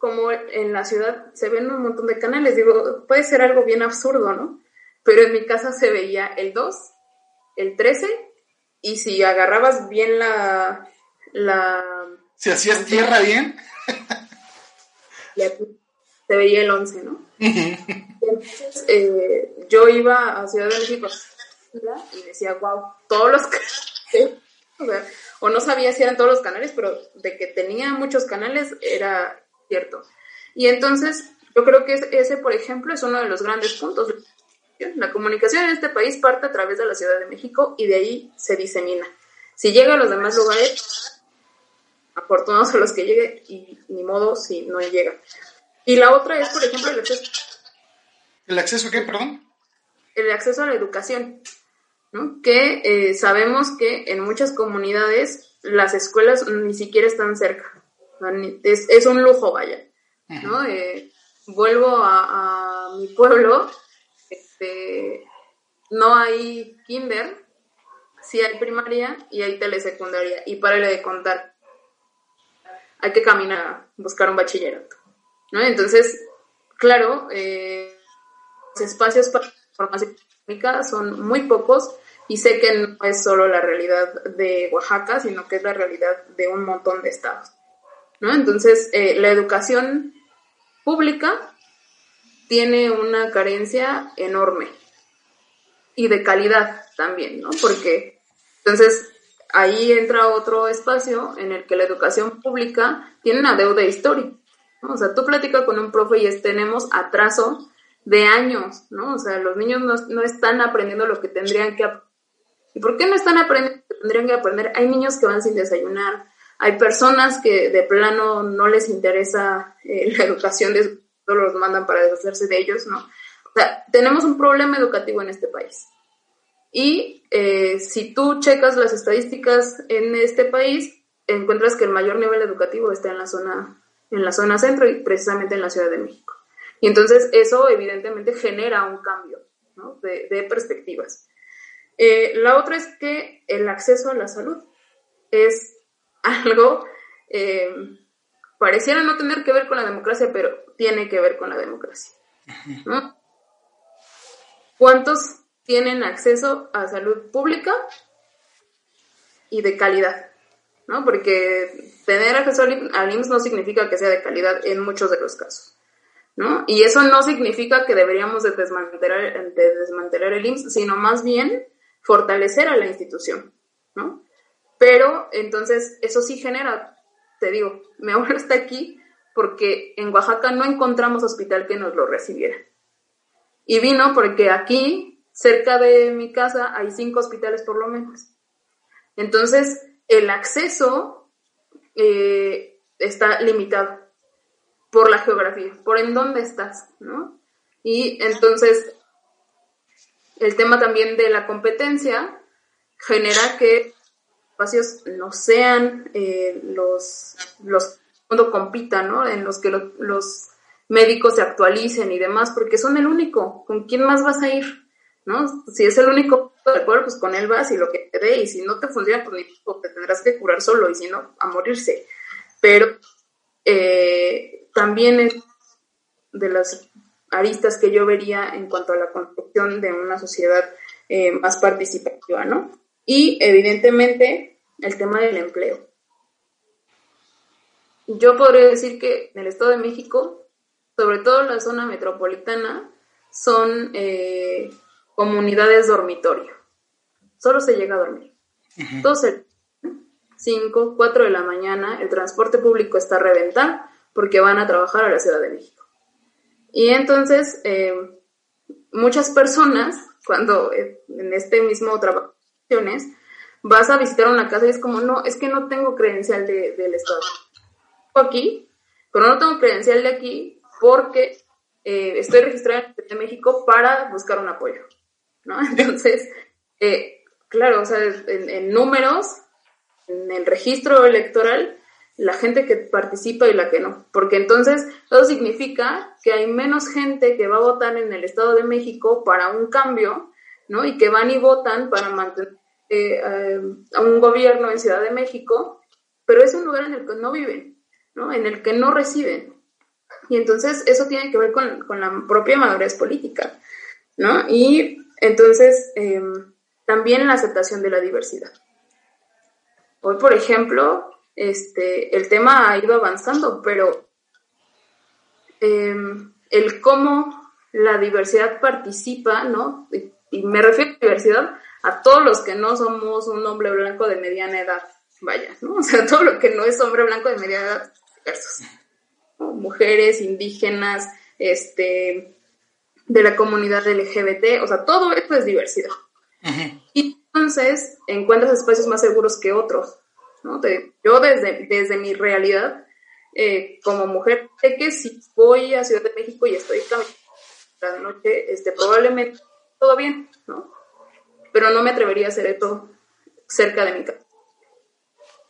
cómo en la ciudad se ven un montón de canales. Digo, puede ser algo bien absurdo, ¿no? Pero en mi casa se veía el 2, el 13, y si agarrabas bien la... la si hacías tierra bien. se veía el 11, ¿no? Entonces, eh, yo iba a Ciudad de México y decía, wow, todos los canales, o, no sabía si eran todos los canales, pero de que tenía muchos canales era cierto. Y entonces, yo creo que ese, por ejemplo, es uno de los grandes puntos. La comunicación en este país parte a través de la Ciudad de México y de ahí se disemina. Si llega a los demás lugares, afortunados a los que llegue y ni modo si no llega. Y la otra es, por ejemplo, el acceso. ¿El acceso a qué, perdón? El acceso a la educación, ¿no? Que eh, sabemos que en muchas comunidades las escuelas ni siquiera están cerca. Es, un lujo, vaya, ¿no? Eh, vuelvo a, mi pueblo, este, no hay kinder, sí hay primaria y hay telesecundaria. Y para de contar, hay que caminar a buscar un bachillerato. ¿no? Entonces, claro, eh, los espacios para la formación económica son muy pocos y sé que no es solo la realidad de Oaxaca, sino que es la realidad de un montón de estados, ¿no? Entonces, eh, la educación pública tiene una carencia enorme y de calidad también, ¿no? Porque entonces ahí entra otro espacio en el que la educación pública tiene una deuda histórica. ¿no? O sea, tú platicas con un profe y es, tenemos atraso de años, ¿no? O sea, los niños no, no están aprendiendo lo que tendrían que aprender. ¿Y por qué no están aprendiendo lo que tendrían que aprender? Hay niños que van sin desayunar, hay personas que de plano no les interesa eh, la educación, de, solo los mandan para deshacerse de ellos, ¿no? O sea, tenemos un problema educativo en este país. Y eh, si tú checas las estadísticas en este país, encuentras que el mayor nivel educativo está en la zona, en la zona centro y precisamente en la Ciudad de México. Y entonces eso evidentemente genera un cambio ¿no? de, perspectivas. Eh, la otra es que el acceso a la salud es algo, eh, pareciera no tener que ver con la democracia, pero tiene que ver con la democracia. ¿no? ¿Cuántos tienen acceso a salud pública y de calidad, ¿no? Porque tener acceso al IMSS no significa que sea de calidad en muchos de los casos, ¿no? Y eso no significa que deberíamos de desmantelar, de desmantelar el IMSS, sino más bien fortalecer a la institución, ¿no? Pero entonces eso sí genera, te digo, mi abuelo está aquí porque en Oaxaca no encontramos hospital que nos lo recibiera. Y vino porque aquí cerca de mi casa hay cinco hospitales por lo menos. Entonces, el acceso eh, está limitado por la geografía, por en dónde estás, ¿no? Y entonces, el tema también de la competencia genera que espacios no sean eh, los, los cuando compitan, ¿no? En los que los médicos se actualicen y demás, porque son el único. ¿Con quién más vas a ir? ¿no? Si es el único de acuerdo, pues con él vas y lo que te dé, y si no te funciona, pues te tendrás que curar solo, y si no, a morirse. Pero eh, también es de las aristas que yo vería en cuanto a la construcción de una sociedad eh, más participativa, ¿no? Y evidentemente el tema del empleo. Yo podría decir que en el Estado de México, sobre todo en la zona metropolitana, son eh, comunidades dormitorio. Solo se llega a dormir. Entonces, 5, 4 de la mañana, el transporte público está a reventar porque van a trabajar a la Ciudad de México. Y entonces, eh, muchas personas, cuando eh, en este mismo trabajo, vas a visitar una casa y es como, no, es que no tengo credencial de, del Estado. Aquí, pero no tengo credencial de aquí porque eh, estoy registrada en México para buscar un apoyo. ¿no? Entonces, eh, claro, o sea, en, números, en el registro electoral, la gente que participa y la que no, porque entonces eso significa que hay menos gente que va a votar en el Estado de México para un cambio, ¿no? Y que van y votan para mantener eh, a un gobierno en Ciudad de México, pero es un lugar en el que no viven, ¿no? En el que no reciben. Y entonces eso tiene que ver con, con la propia madurez política, ¿no? Y entonces, em, también la aceptación de la diversidad. Hoy, por ejemplo, este, el tema ha ido avanzando, pero em, el cómo la diversidad participa, ¿no? Y, me refiero a diversidad a todos los que no somos un hombre blanco de mediana edad, vaya, ¿no? O sea, todo lo que no es hombre blanco de mediana edad, diversos. Mujeres, indígenas, este, de la comunidad LGBT, o sea, todo esto es diversidad. Y entonces encuentras espacios más seguros que otros, ¿no? yo desde, desde mi realidad, eh, como mujer, sé que si voy a Ciudad de México y estoy caminando la noche, este, probablemente todo bien, ¿no? Pero no me atrevería a hacer esto cerca de mi casa,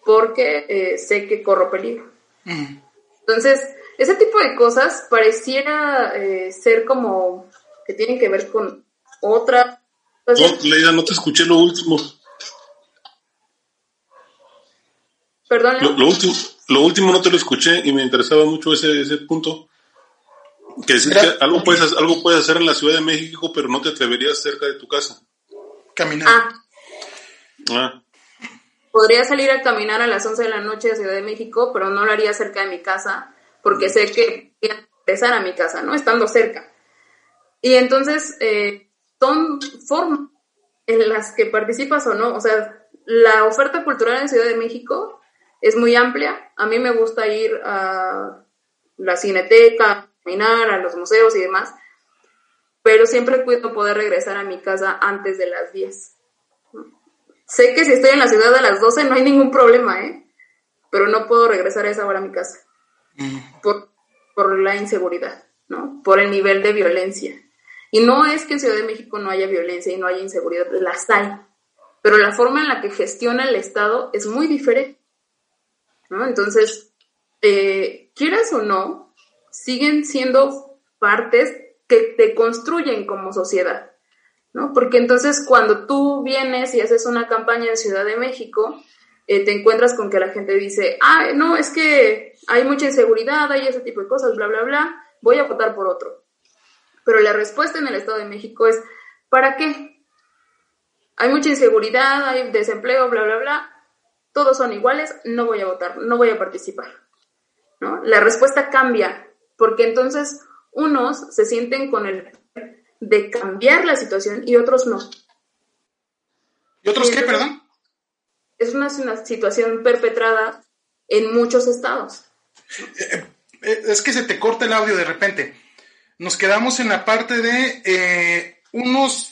porque eh, sé que corro peligro. Entonces, ese tipo de cosas pareciera eh, ser como que tienen que ver con otra... No, Leida, no te escuché lo último. Perdón. Lo, último, lo último no te lo escuché y me interesaba mucho ese, ese punto. Que decir que algo puedes, algo puedes hacer en la Ciudad de México, pero no te atreverías cerca de tu casa. Caminar. Ah. ah. Podría salir a caminar a las 11 de la noche a Ciudad de México, pero no lo haría cerca de mi casa, porque sé que regresar a mi casa, ¿no? Estando cerca. Y entonces, eh, son formas en las que participas o no. O sea, la oferta cultural en Ciudad de México es muy amplia. A mí me gusta ir a la cineteca, caminar, a los museos y demás, pero siempre cuido poder regresar a mi casa antes de las 10. Sé que si estoy en la ciudad a las 12 no hay ningún problema, ¿eh? Pero no puedo regresar a esa hora a mi casa. Por, por la inseguridad, ¿no? Por el nivel de violencia. Y no es que en Ciudad de México no haya violencia y no haya inseguridad, las hay. Pero la forma en la que gestiona el Estado es muy diferente. ¿no? Entonces, eh, quieras o no, siguen siendo partes que te construyen como sociedad, ¿no? Porque entonces cuando tú vienes y haces una campaña en Ciudad de México, eh, te encuentras con que la gente dice, ah, no, es que hay mucha inseguridad, hay ese tipo de cosas, bla, bla, bla, voy a votar por otro. Pero la respuesta en el Estado de México es, ¿para qué? Hay mucha inseguridad, hay desempleo, bla, bla, bla, todos son iguales, no voy a votar, no voy a participar. ¿no? La respuesta cambia, porque entonces unos se sienten con el de cambiar la situación y otros no. ¿Y otros qué, perdón? Es una, situación perpetrada en muchos estados. Eh, eh, es que se te corta el audio de repente. Nos quedamos en la parte de eh, unos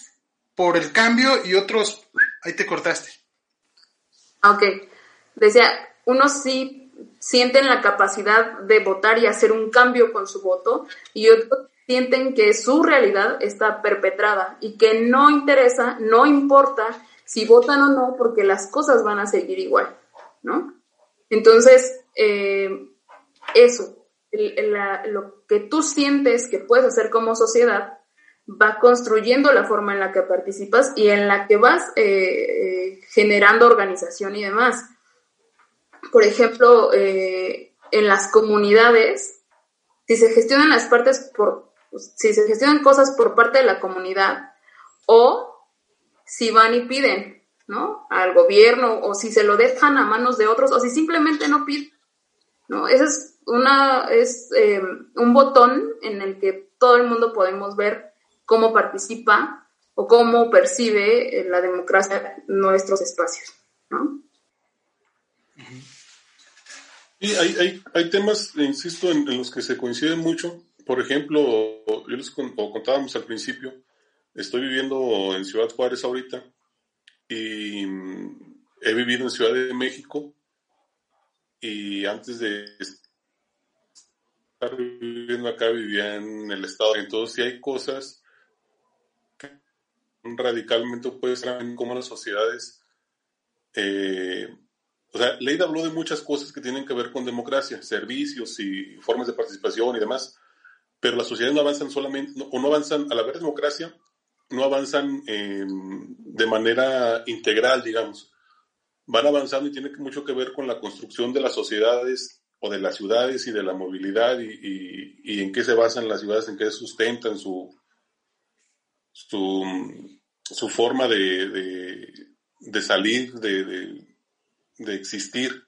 por el cambio y otros, ahí te cortaste. Ok, decía, unos sí sienten la capacidad de votar y hacer un cambio con su voto y otros sienten que su realidad está perpetrada y que no interesa, no importa si votan o no, porque las cosas van a seguir igual, ¿no? Entonces, eh, eso, lo que tú sientes que puedes hacer como sociedad va construyendo la forma en la que participas y en la que vas eh, eh, generando organización y demás por ejemplo, eh, en las comunidades, si se gestionan las partes por, si se gestionan cosas por parte de la comunidad, o si van y piden, ¿no? Al gobierno, o si se lo dejan a manos de otros, o si simplemente no piden, ¿no? Ese es una, es eh, un botón en el que todo el mundo podemos ver cómo participa o cómo percibe la democracia nuestros espacios, ¿no? Sí, hay, hay, hay temas, insisto, en, los que se coinciden mucho. Por ejemplo, yo les contábamos al principio, estoy viviendo en Ciudad Juárez ahorita y mm, he vivido en Ciudad de México y antes de estar viviendo acá vivía en el estado. Entonces, si hay cosas que radicalmente pueden ser como las sociedades eh, o sea, Leida habló de muchas cosas que tienen que ver con democracia, servicios y formas de participación y demás, pero las sociedades no avanzan solamente, o no avanzan, al haber democracia, no avanzan em, de manera integral, digamos. Van avanzando y tiene mucho que ver con la construcción de las sociedades o de las ciudades y de la movilidad y, en qué se basan las ciudades, en qué sustentan su, su, forma de, de, salir, de existir.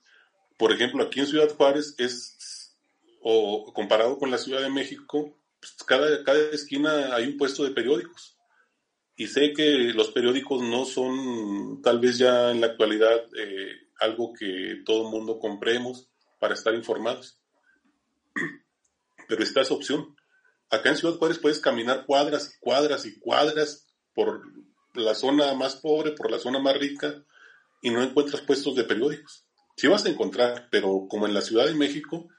Por ejemplo, aquí en Ciudad Juárez es, o comparado con la Ciudad de México, pues, cada, cada esquina hay un puesto de periódicos. Y sé que los periódicos no son tal vez ya en la actualidad eh, algo que todo el mundo compremos para estar informados. Pero está esa opción. Acá en Ciudad Juárez puedes caminar cuadras y cuadras y cuadras por la zona más pobre, por la zona más rica, y no encuentras puestos de periódicos. Sí vas a encontrar, pero como en la Ciudad de México,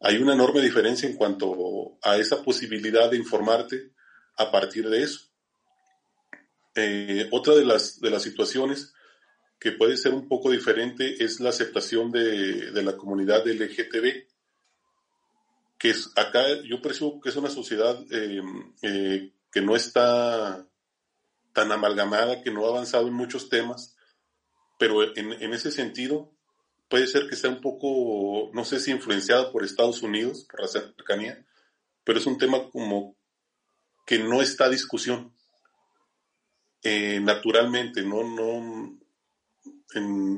hay una enorme diferencia en cuanto a esa posibilidad de informarte a partir de eso. Eh, otra de las, de las situaciones que puede ser un poco diferente es la aceptación de, la comunidad LGTB, que es acá yo percibo que es una sociedad eh, eh, que no está tan amalgamada, que no ha avanzado en muchos temas, pero en, ese sentido puede ser que sea un poco, no sé si influenciado por Estados Unidos, por la cercanía, pero es un tema como que no está a discusión. Eh, naturalmente, no, no,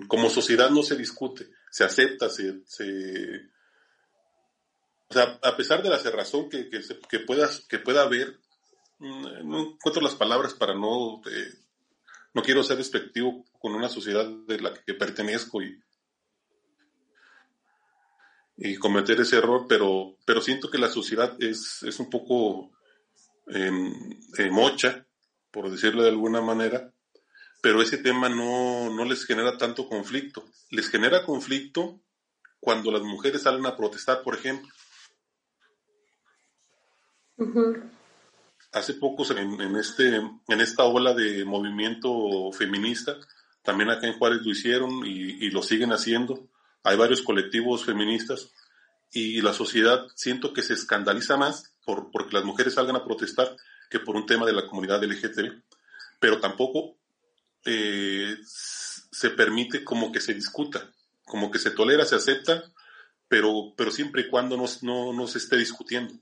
como sociedad no se discute, se acepta, se, o sea, a pesar de la cerrazón que, que, que, puedas, que pueda haber, mm, no encuentro las palabras para no, eh, no quiero ser despectivo con una sociedad de la que pertenezco y, y cometer ese error, pero, pero siento que la sociedad es, es un poco eh, mocha, por decirlo de alguna manera, pero ese tema no, no les genera tanto conflicto. Les genera conflicto cuando las mujeres salen a protestar, por ejemplo. Hace poco en, este, en esta ola de movimiento feminista, también acá en Juárez lo hicieron y, lo siguen haciendo. Hay varios colectivos feministas y la sociedad siento que se escandaliza más por, porque las mujeres salgan a protestar que por un tema de la comunidad LGTB, pero tampoco eh, se permite como que se discuta, como que se tolera, se acepta, pero, pero siempre y cuando no, no se esté discutiendo.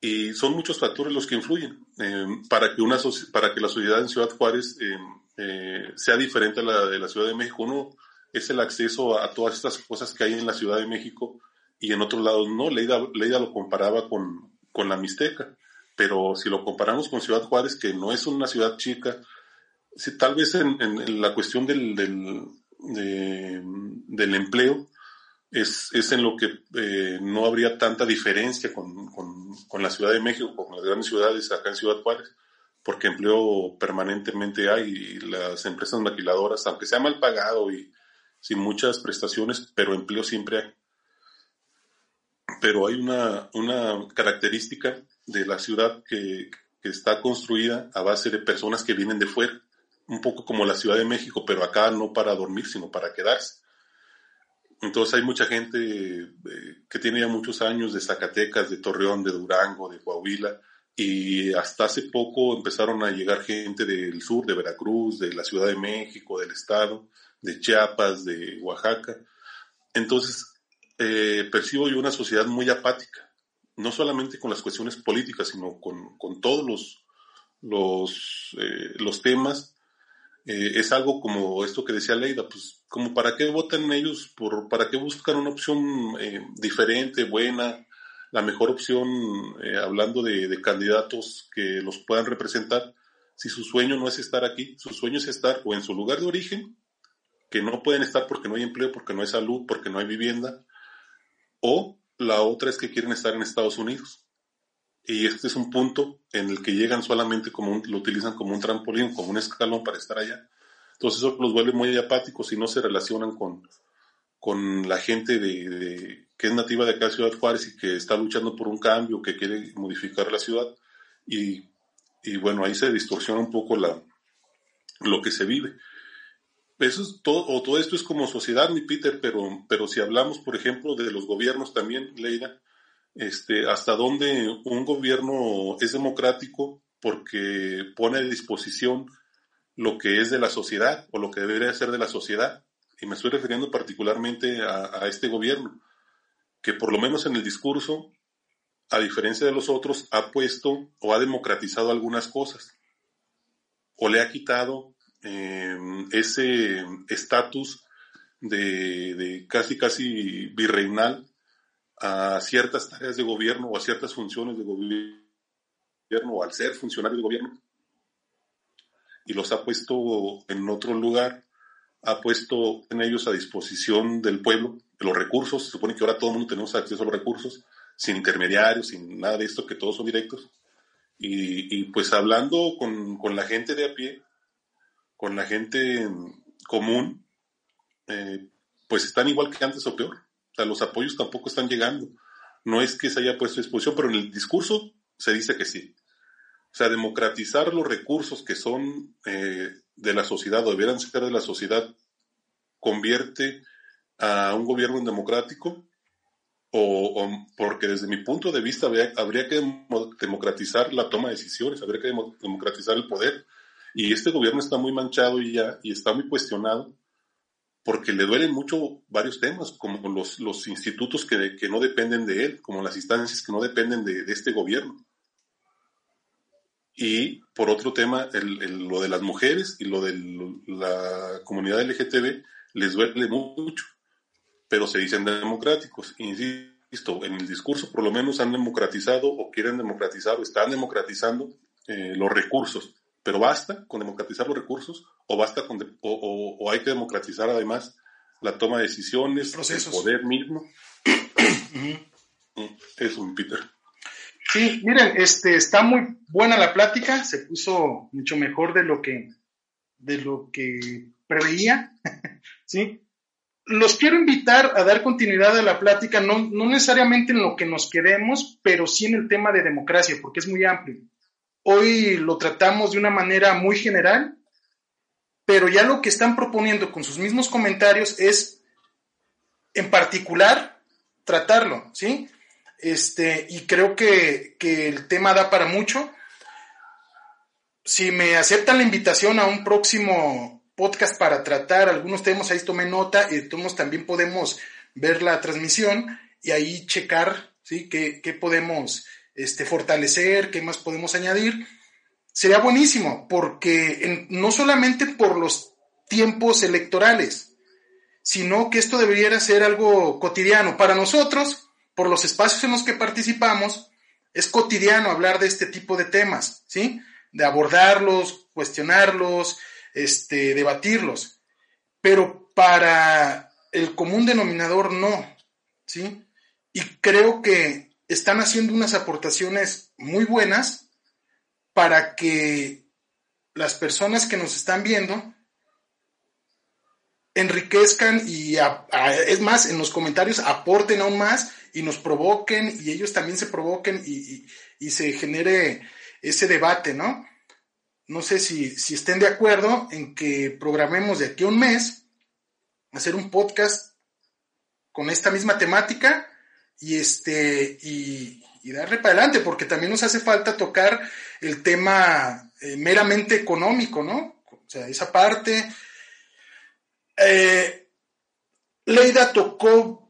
Y son muchos factores los que influyen eh, para, que una, para que la sociedad en Ciudad Juárez eh, eh, sea diferente a la de la Ciudad de México. Uno es el acceso a, todas estas cosas que hay en la Ciudad de México y en otros lados no. Leida, Leida lo comparaba con, con la Mixteca, pero si lo comparamos con Ciudad Juárez, que no es una ciudad chica, si, tal vez en, en, la cuestión del, del, del empleo, es, es en lo que eh, no habría tanta diferencia con, con, con, la Ciudad de México, con las grandes ciudades acá en Ciudad Juárez, porque empleo permanentemente hay y las empresas maquiladoras, aunque sea mal pagado y sin muchas prestaciones, pero empleo siempre hay. Pero hay una, una característica de la ciudad que, que está construida a base de personas que vienen de fuera, un poco como la Ciudad de México, pero acá no para dormir, sino para quedarse entonces hay mucha gente eh, que tiene ya muchos años de Zacatecas, de Torreón, de Durango, de Coahuila, y hasta hace poco empezaron a llegar gente del sur, de Veracruz, de la Ciudad de México, del estado, de Chiapas, de Oaxaca. Entonces, eh, percibo yo una sociedad muy apática, no solamente con las cuestiones políticas, sino con, con todos los, los, eh, los temas eh, es algo como esto que decía Leida, pues como para qué votan ellos, por, para qué buscan una opción eh, diferente, buena, la mejor opción, eh, hablando de, de, candidatos que los puedan representar, si su sueño no es estar aquí, su sueño es estar o en su lugar de origen, que no pueden estar porque no hay empleo, porque no hay salud, porque no hay vivienda, o la otra es que quieren estar en Estados Unidos y este es un punto en el que llegan solamente como lo utilizan como un trampolín, como un escalón para estar allá. Entonces eso los vuelve muy apáticos y no se relacionan con, con la gente de, que es nativa de acá Ciudad Juárez y que está luchando por un cambio, que quiere modificar la ciudad. Y, y bueno, ahí se distorsiona un poco la, lo que se vive. Eso es todo, o todo esto es como sociedad, mi Peter, pero, pero si hablamos, por ejemplo, de los gobiernos también, Leida, este, hasta dónde un gobierno es democrático porque pone a disposición lo que es de la sociedad o lo que debería ser de la sociedad. Y me estoy refiriendo particularmente a, este gobierno, que por lo menos en el discurso, a diferencia de los otros, ha puesto o ha democratizado algunas cosas, o le ha quitado eh, ese estatus de, casi casi virreinal a ciertas tareas de gobierno o a ciertas funciones de gobierno o al ser funcionario de gobierno. Y los ha puesto en otro lugar, ha puesto en ellos a disposición del pueblo los recursos, se supone que ahora todo el mundo tenemos acceso a los recursos, sin intermediarios, sin nada de esto, que todos son directos. Y, pues hablando con, con, la gente de a pie, con la gente común, eh, pues están igual que antes o peor los apoyos tampoco están llegando. No es que se haya puesto a disposición, pero en el discurso se dice que sí. O sea, democratizar los recursos que son eh, de la sociedad o debieran ser de la sociedad convierte a un gobierno democrático o, porque desde mi punto de vista habría, que democratizar la toma de decisiones, habría que democratizar el poder. Y este gobierno está muy manchado y ya, y está muy cuestionado porque le duelen mucho varios temas, como los, los institutos que, que, no dependen de él, como las instancias que no dependen de, de este gobierno. Y por otro tema, el, el, lo de las mujeres y lo de la comunidad LGTB les duele mucho, pero se dicen democráticos. Insisto, en el discurso, por lo menos han democratizado o quieren democratizar o están democratizando eh, los recursos. Pero basta con democratizar los recursos o basta con o, hay que democratizar además la toma de decisiones, el poder mismo. Eso, Peter. Sí, miren, este, está muy buena la plática, se puso mucho mejor de lo que, de lo que preveía, ¿sí? Los quiero invitar a dar continuidad a la plática, no, no necesariamente en lo que nos queremos, pero sí en el tema de democracia, porque es muy amplio. Hoy lo tratamos de una manera muy general, pero ya lo que están proponiendo con sus mismos comentarios es, en particular, tratarlo, ¿sí? Este, y creo que, el tema da para mucho. Si me aceptan la invitación a un próximo podcast para tratar algunos temas, ahí tomé nota y todos también podemos ver la transmisión y ahí checar, ¿sí? ¿Qué, podemos este, fortalecer? ¿Qué más podemos añadir? Sería buenísimo, porque no solamente por los tiempos electorales, sino que esto debería ser algo cotidiano para nosotros, por los espacios en los que participamos, es cotidiano hablar de este tipo de temas, ¿sí? De abordarlos, cuestionarlos, este, debatirlos. Pero para el común denominador no, ¿sí? Y creo que están haciendo unas aportaciones muy buenas para que las personas que nos están viendo enriquezcan y es más, en los comentarios aporten aún más y nos provoquen y ellos también se provoquen y, se genere ese debate, ¿no? No sé si, si, estén de acuerdo en que programemos de aquí a un mes hacer un podcast con esta misma temática y este y, darle para adelante, porque también nos hace falta tocar el tema eh, meramente económico, ¿no? O sea, esa parte. Eh, Leida tocó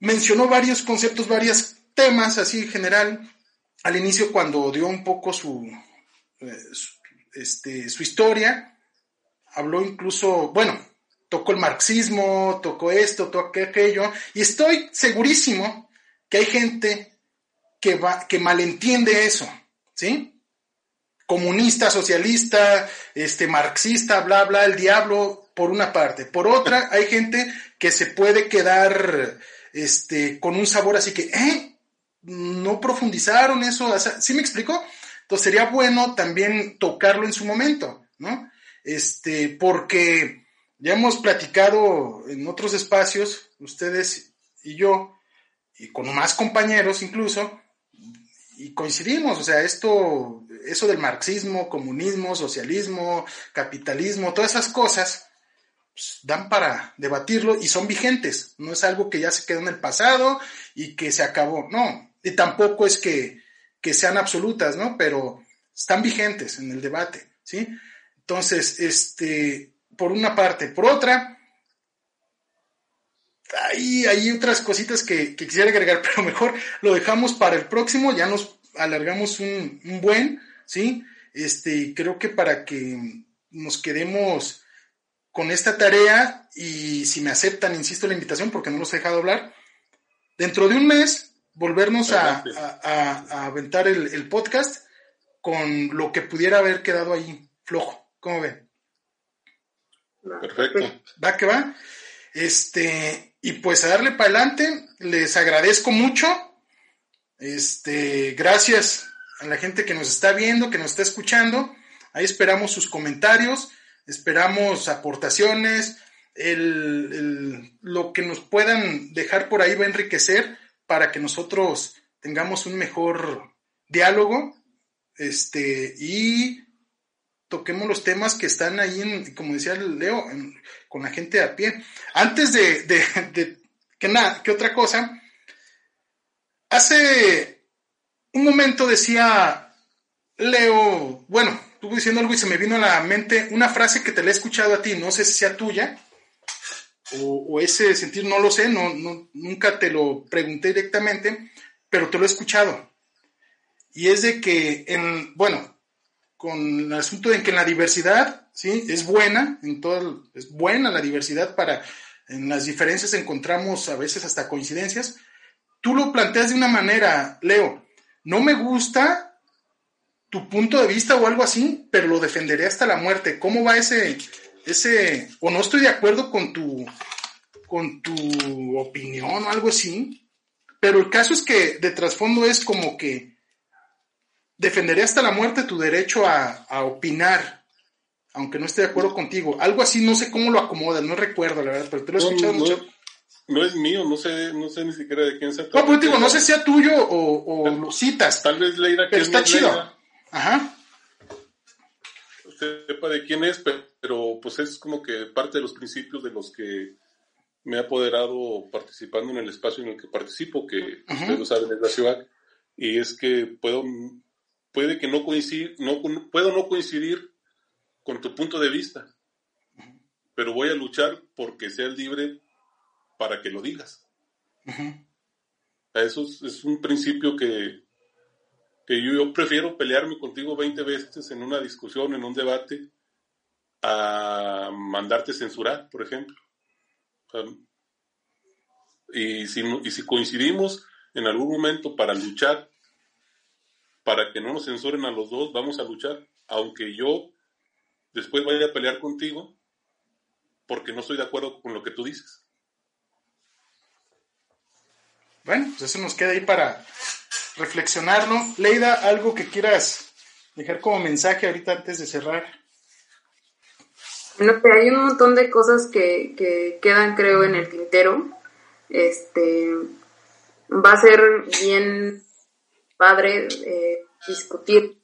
mencionó varios conceptos, varios temas así en general al inicio cuando dio un poco su, eh, este, su historia. Habló incluso, bueno, tocó el marxismo, tocó esto, tocó aquello, y estoy segurísimo que hay gente que, va, que malentiende eso, ¿sí? Comunista, socialista, este, marxista, bla, bla, el diablo, por una parte. Por otra, hay gente que se puede quedar este, con un sabor así que, ¿eh? No profundizaron eso, ¿sí me explico? Entonces sería bueno también tocarlo en su momento, ¿no? Este, porque ya hemos platicado en otros espacios, ustedes y yo, y con más compañeros incluso, y coincidimos, o sea, esto, eso del marxismo, comunismo, socialismo, capitalismo, todas esas cosas, pues, dan para debatirlo y son vigentes. No es algo que ya se quedó en el pasado y que se acabó. No, y tampoco es que, sean absolutas, ¿no? Pero están vigentes en el debate, ¿sí? Entonces, este, por una parte. Por otra, hay, hay otras cositas que, quisiera agregar, pero mejor lo dejamos para el próximo. Ya nos alargamos un, un buen, ¿sí? Este, creo que para que nos quedemos con esta tarea y si me aceptan, insisto, la invitación porque no los he dejado hablar, dentro de un mes volvernos a, aventar el, podcast con lo que pudiera haber quedado ahí flojo. ¿Cómo ven? Perfecto. Va que va. Este, y pues a darle para adelante, les agradezco mucho. Este, gracias a la gente que nos está viendo, que nos está escuchando. Ahí esperamos sus comentarios Esperamos aportaciones, lo que nos puedan dejar por ahí va a enriquecer para que nosotros tengamos un mejor diálogo este, y toquemos los temas que están ahí, en, como decía Leo, con la gente a pie. Antes de, que nada, que otra cosa, hace un momento decía Leo, bueno, estuve diciendo algo y se me vino a la mente una frase que te la he escuchado a ti, no sé si sea tuya, o, ese sentir, no lo sé, no, nunca te lo pregunté directamente, pero te lo he escuchado. Y es de que, en, bueno, con el asunto de que la diversidad, ¿sí? Es buena, en todo, es buena la diversidad para, en las diferencias encontramos a veces hasta coincidencias, tú lo planteas de una manera, Leo, no me gusta tu punto de vista o algo así, pero lo defenderé hasta la muerte. ¿Cómo va ese, ese, o no estoy de acuerdo con tu, con tu opinión o algo así? Pero el caso es que de trasfondo es como que defenderé hasta la muerte tu derecho a, opinar, aunque no esté de acuerdo contigo. Algo así, no sé cómo lo acomodas, no recuerdo, la verdad, pero te lo he escuchado mucho. No es mío, no sé, no sé ni siquiera de quién se trata. No, pues digo, no sé si sea tuyo o, lo citas. Tal vez Leira, pero está chido. Ajá. Usted sepa de quién es, pero pues es como que parte de los principios de los que me ha apoderado participando en el espacio en el que participo, que usted lo sabe, es la ciudad, y es que puedo, puede que no coincida, no, puedo no coincidir con tu punto de vista, pero voy a luchar porque seas libre para que lo digas. Eso es, un principio que, que yo, yo, prefiero pelearme contigo 20 veces en una discusión, en un debate, a mandarte censurar, por ejemplo y, si, y si coincidimos en algún momento para luchar, para que no nos censuren a los dos, vamos a luchar, aunque yo después vaya a pelear contigo porque no estoy de acuerdo con lo que tú dices. Bueno, pues eso nos queda ahí para reflexionarlo. Leida, algo que quieras dejar como mensaje ahorita antes de cerrar. Bueno, pero hay un montón de cosas que, que quedan, creo, en el tintero. Este, va a ser bien padre eh, discutir,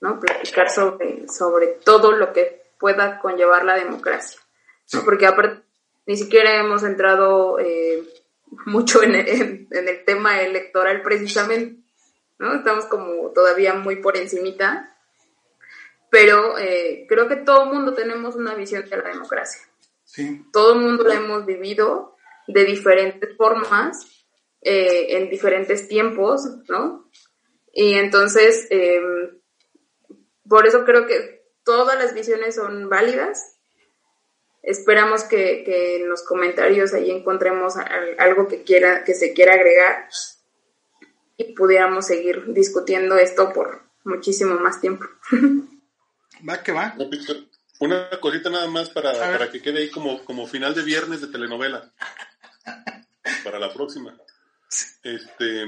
¿no? Platicar sobre, sobre todo lo que pueda conllevar la democracia. Porque aparte, ni siquiera hemos entrado eh, mucho en el, en el, tema electoral precisamente, ¿no? Estamos como todavía muy por encimita pero eh, creo que todo el mundo tenemos una visión de la democracia. Sí. Todo el mundo la hemos vivido de diferentes formas, eh, en diferentes tiempos, ¿no? Y entonces, em, por eso creo que todas las visiones son válidas. Esperamos que, que en los comentarios ahí encontremos algo que, quiera, que se quiera agregar y pudiéramos seguir discutiendo esto por muchísimo más tiempo. Va que va. Una cosita nada más para, para que quede ahí como, como final de viernes de telenovela. para la próxima. Este,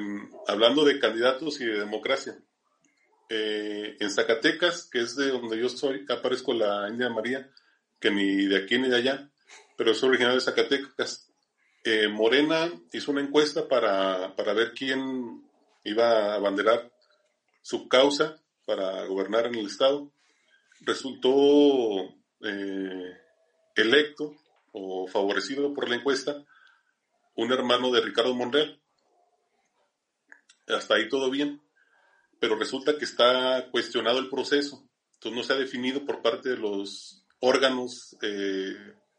hablando de candidatos y de democracia. Eh, en Zacatecas, que es de donde yo soy, aparezco la India María, que ni de aquí ni de allá, pero es originario de Zacatecas. Eh, Morena hizo una encuesta para, para ver quién iba a abanderar su causa para gobernar en el estado resultó eh, electo o favorecido por la encuesta un hermano de Ricardo Monreal. Hasta ahí todo bien, pero resulta que está cuestionado el proceso. Entonces no se ha definido por parte de los órganos eh,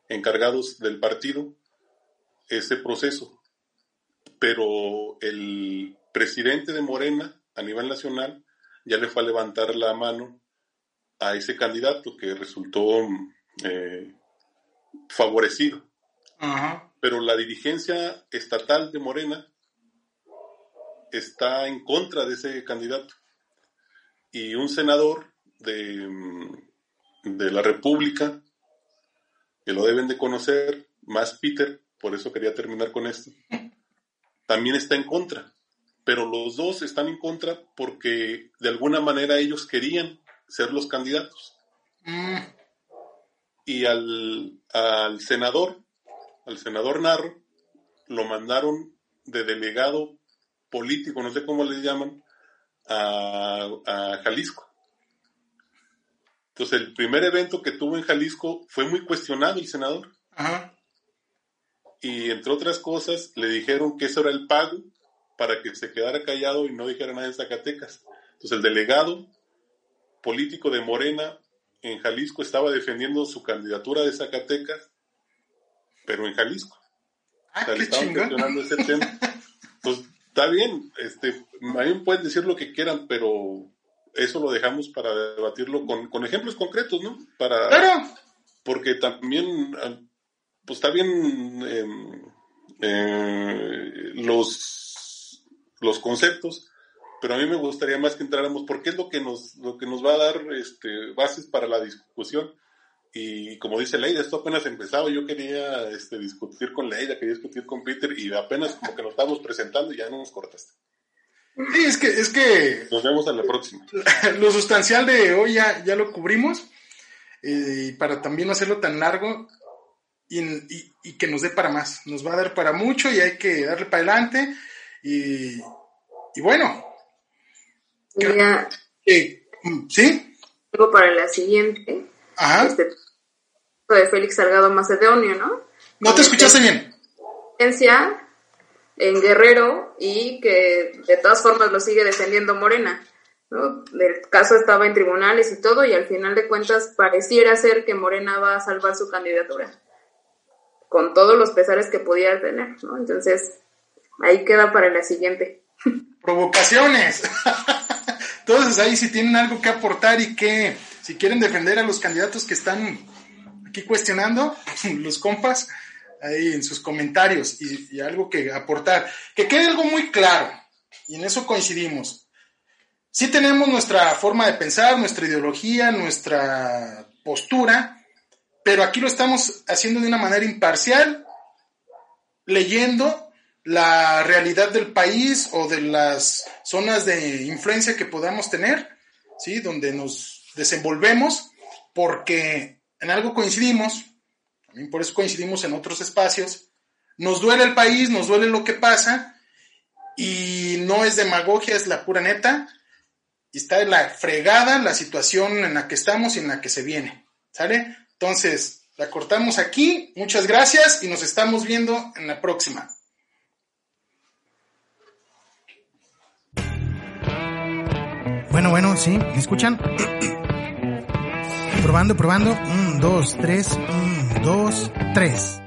encargados del partido ese proceso. Pero el presidente de Morena a nivel nacional ya le fue a levantar la mano a ese candidato que resultó eh, favorecido. Pero la dirigencia estatal de Morena está en contra de ese candidato. Y un senador de, de la República, que lo deben de conocer, más Peter, por eso quería terminar con esto, también está en contra. Pero los dos están en contra porque de alguna manera ellos querían ser los candidatos. Mm. Y al, al, senador, al senador Narro, lo mandaron de delegado político, no sé cómo le llaman, a, Jalisco. Entonces, el primer evento que tuvo en Jalisco fue muy cuestionado el senador. Y entre otras cosas, le dijeron que eso era el pago para que se quedara callado y no dijera nada en Zacatecas. Entonces, el delegado político de Morena en Jalisco estaba defendiendo su candidatura de Zacatecas, pero en Jalisco. Ah, qué ese tema. Pues está bien, este, a mí pueden decir lo que quieran, pero eso lo dejamos para debatirlo con, ejemplos concretos, ¿no? Para, Porque también, pues está bien em, eh, los los conceptos, pero a mí me gustaría más que entráramos porque es lo que nos, lo que nos va a dar este, bases para la discusión. Y como dice Leida, esto apenas empezaba, yo quería este, discutir con Leida, quería discutir con Peter y apenas como que nos estamos presentando y ya no nos cortaste. Sí, es que, es que... Nos vemos a la próxima. Lo sustancial de hoy ya, ya lo cubrimos eh, y para también no hacerlo tan largo y, y, que nos dé para más. Nos va a dar para mucho y hay que darle para adelante y, y bueno. Ya, mm, ¿Sí? Para la siguiente. Ajá. Este, de Félix Salgado Macedonio, ¿no? No te escuchaste bien. En Guerrero y que de todas formas lo sigue defendiendo Morena. ¿no? El caso estaba en tribunales y todo, y al final de cuentas pareciera ser que Morena va a salvar su candidatura, con todos los pesares que pudiera tener, ¿no? Entonces, ahí queda para la siguiente. Provocaciones. Entonces ahí si tienen algo que aportar y que si quieren defender a los candidatos que están aquí cuestionando, los compas, ahí en sus comentarios y, algo que aportar. Que quede algo muy claro, y en eso coincidimos. Sí tenemos nuestra forma de pensar, nuestra ideología, nuestra postura, pero aquí lo estamos haciendo de una manera imparcial, leyendo la realidad del país o de las zonas de influencia que podamos tener, ¿sí? Donde nos desenvolvemos porque en algo coincidimos, también por eso coincidimos en otros espacios, nos duele el país, nos duele lo que pasa y no es demagogia, es la pura neta y está en la fregada la situación en la que estamos y en la que se viene, ¿sale? Entonces, la cortamos aquí, muchas gracias y nos estamos viendo en la próxima. Bueno, bueno, sí, ¿me escuchan? Probando, probando. Un, dos, tres. Un, dos, tres.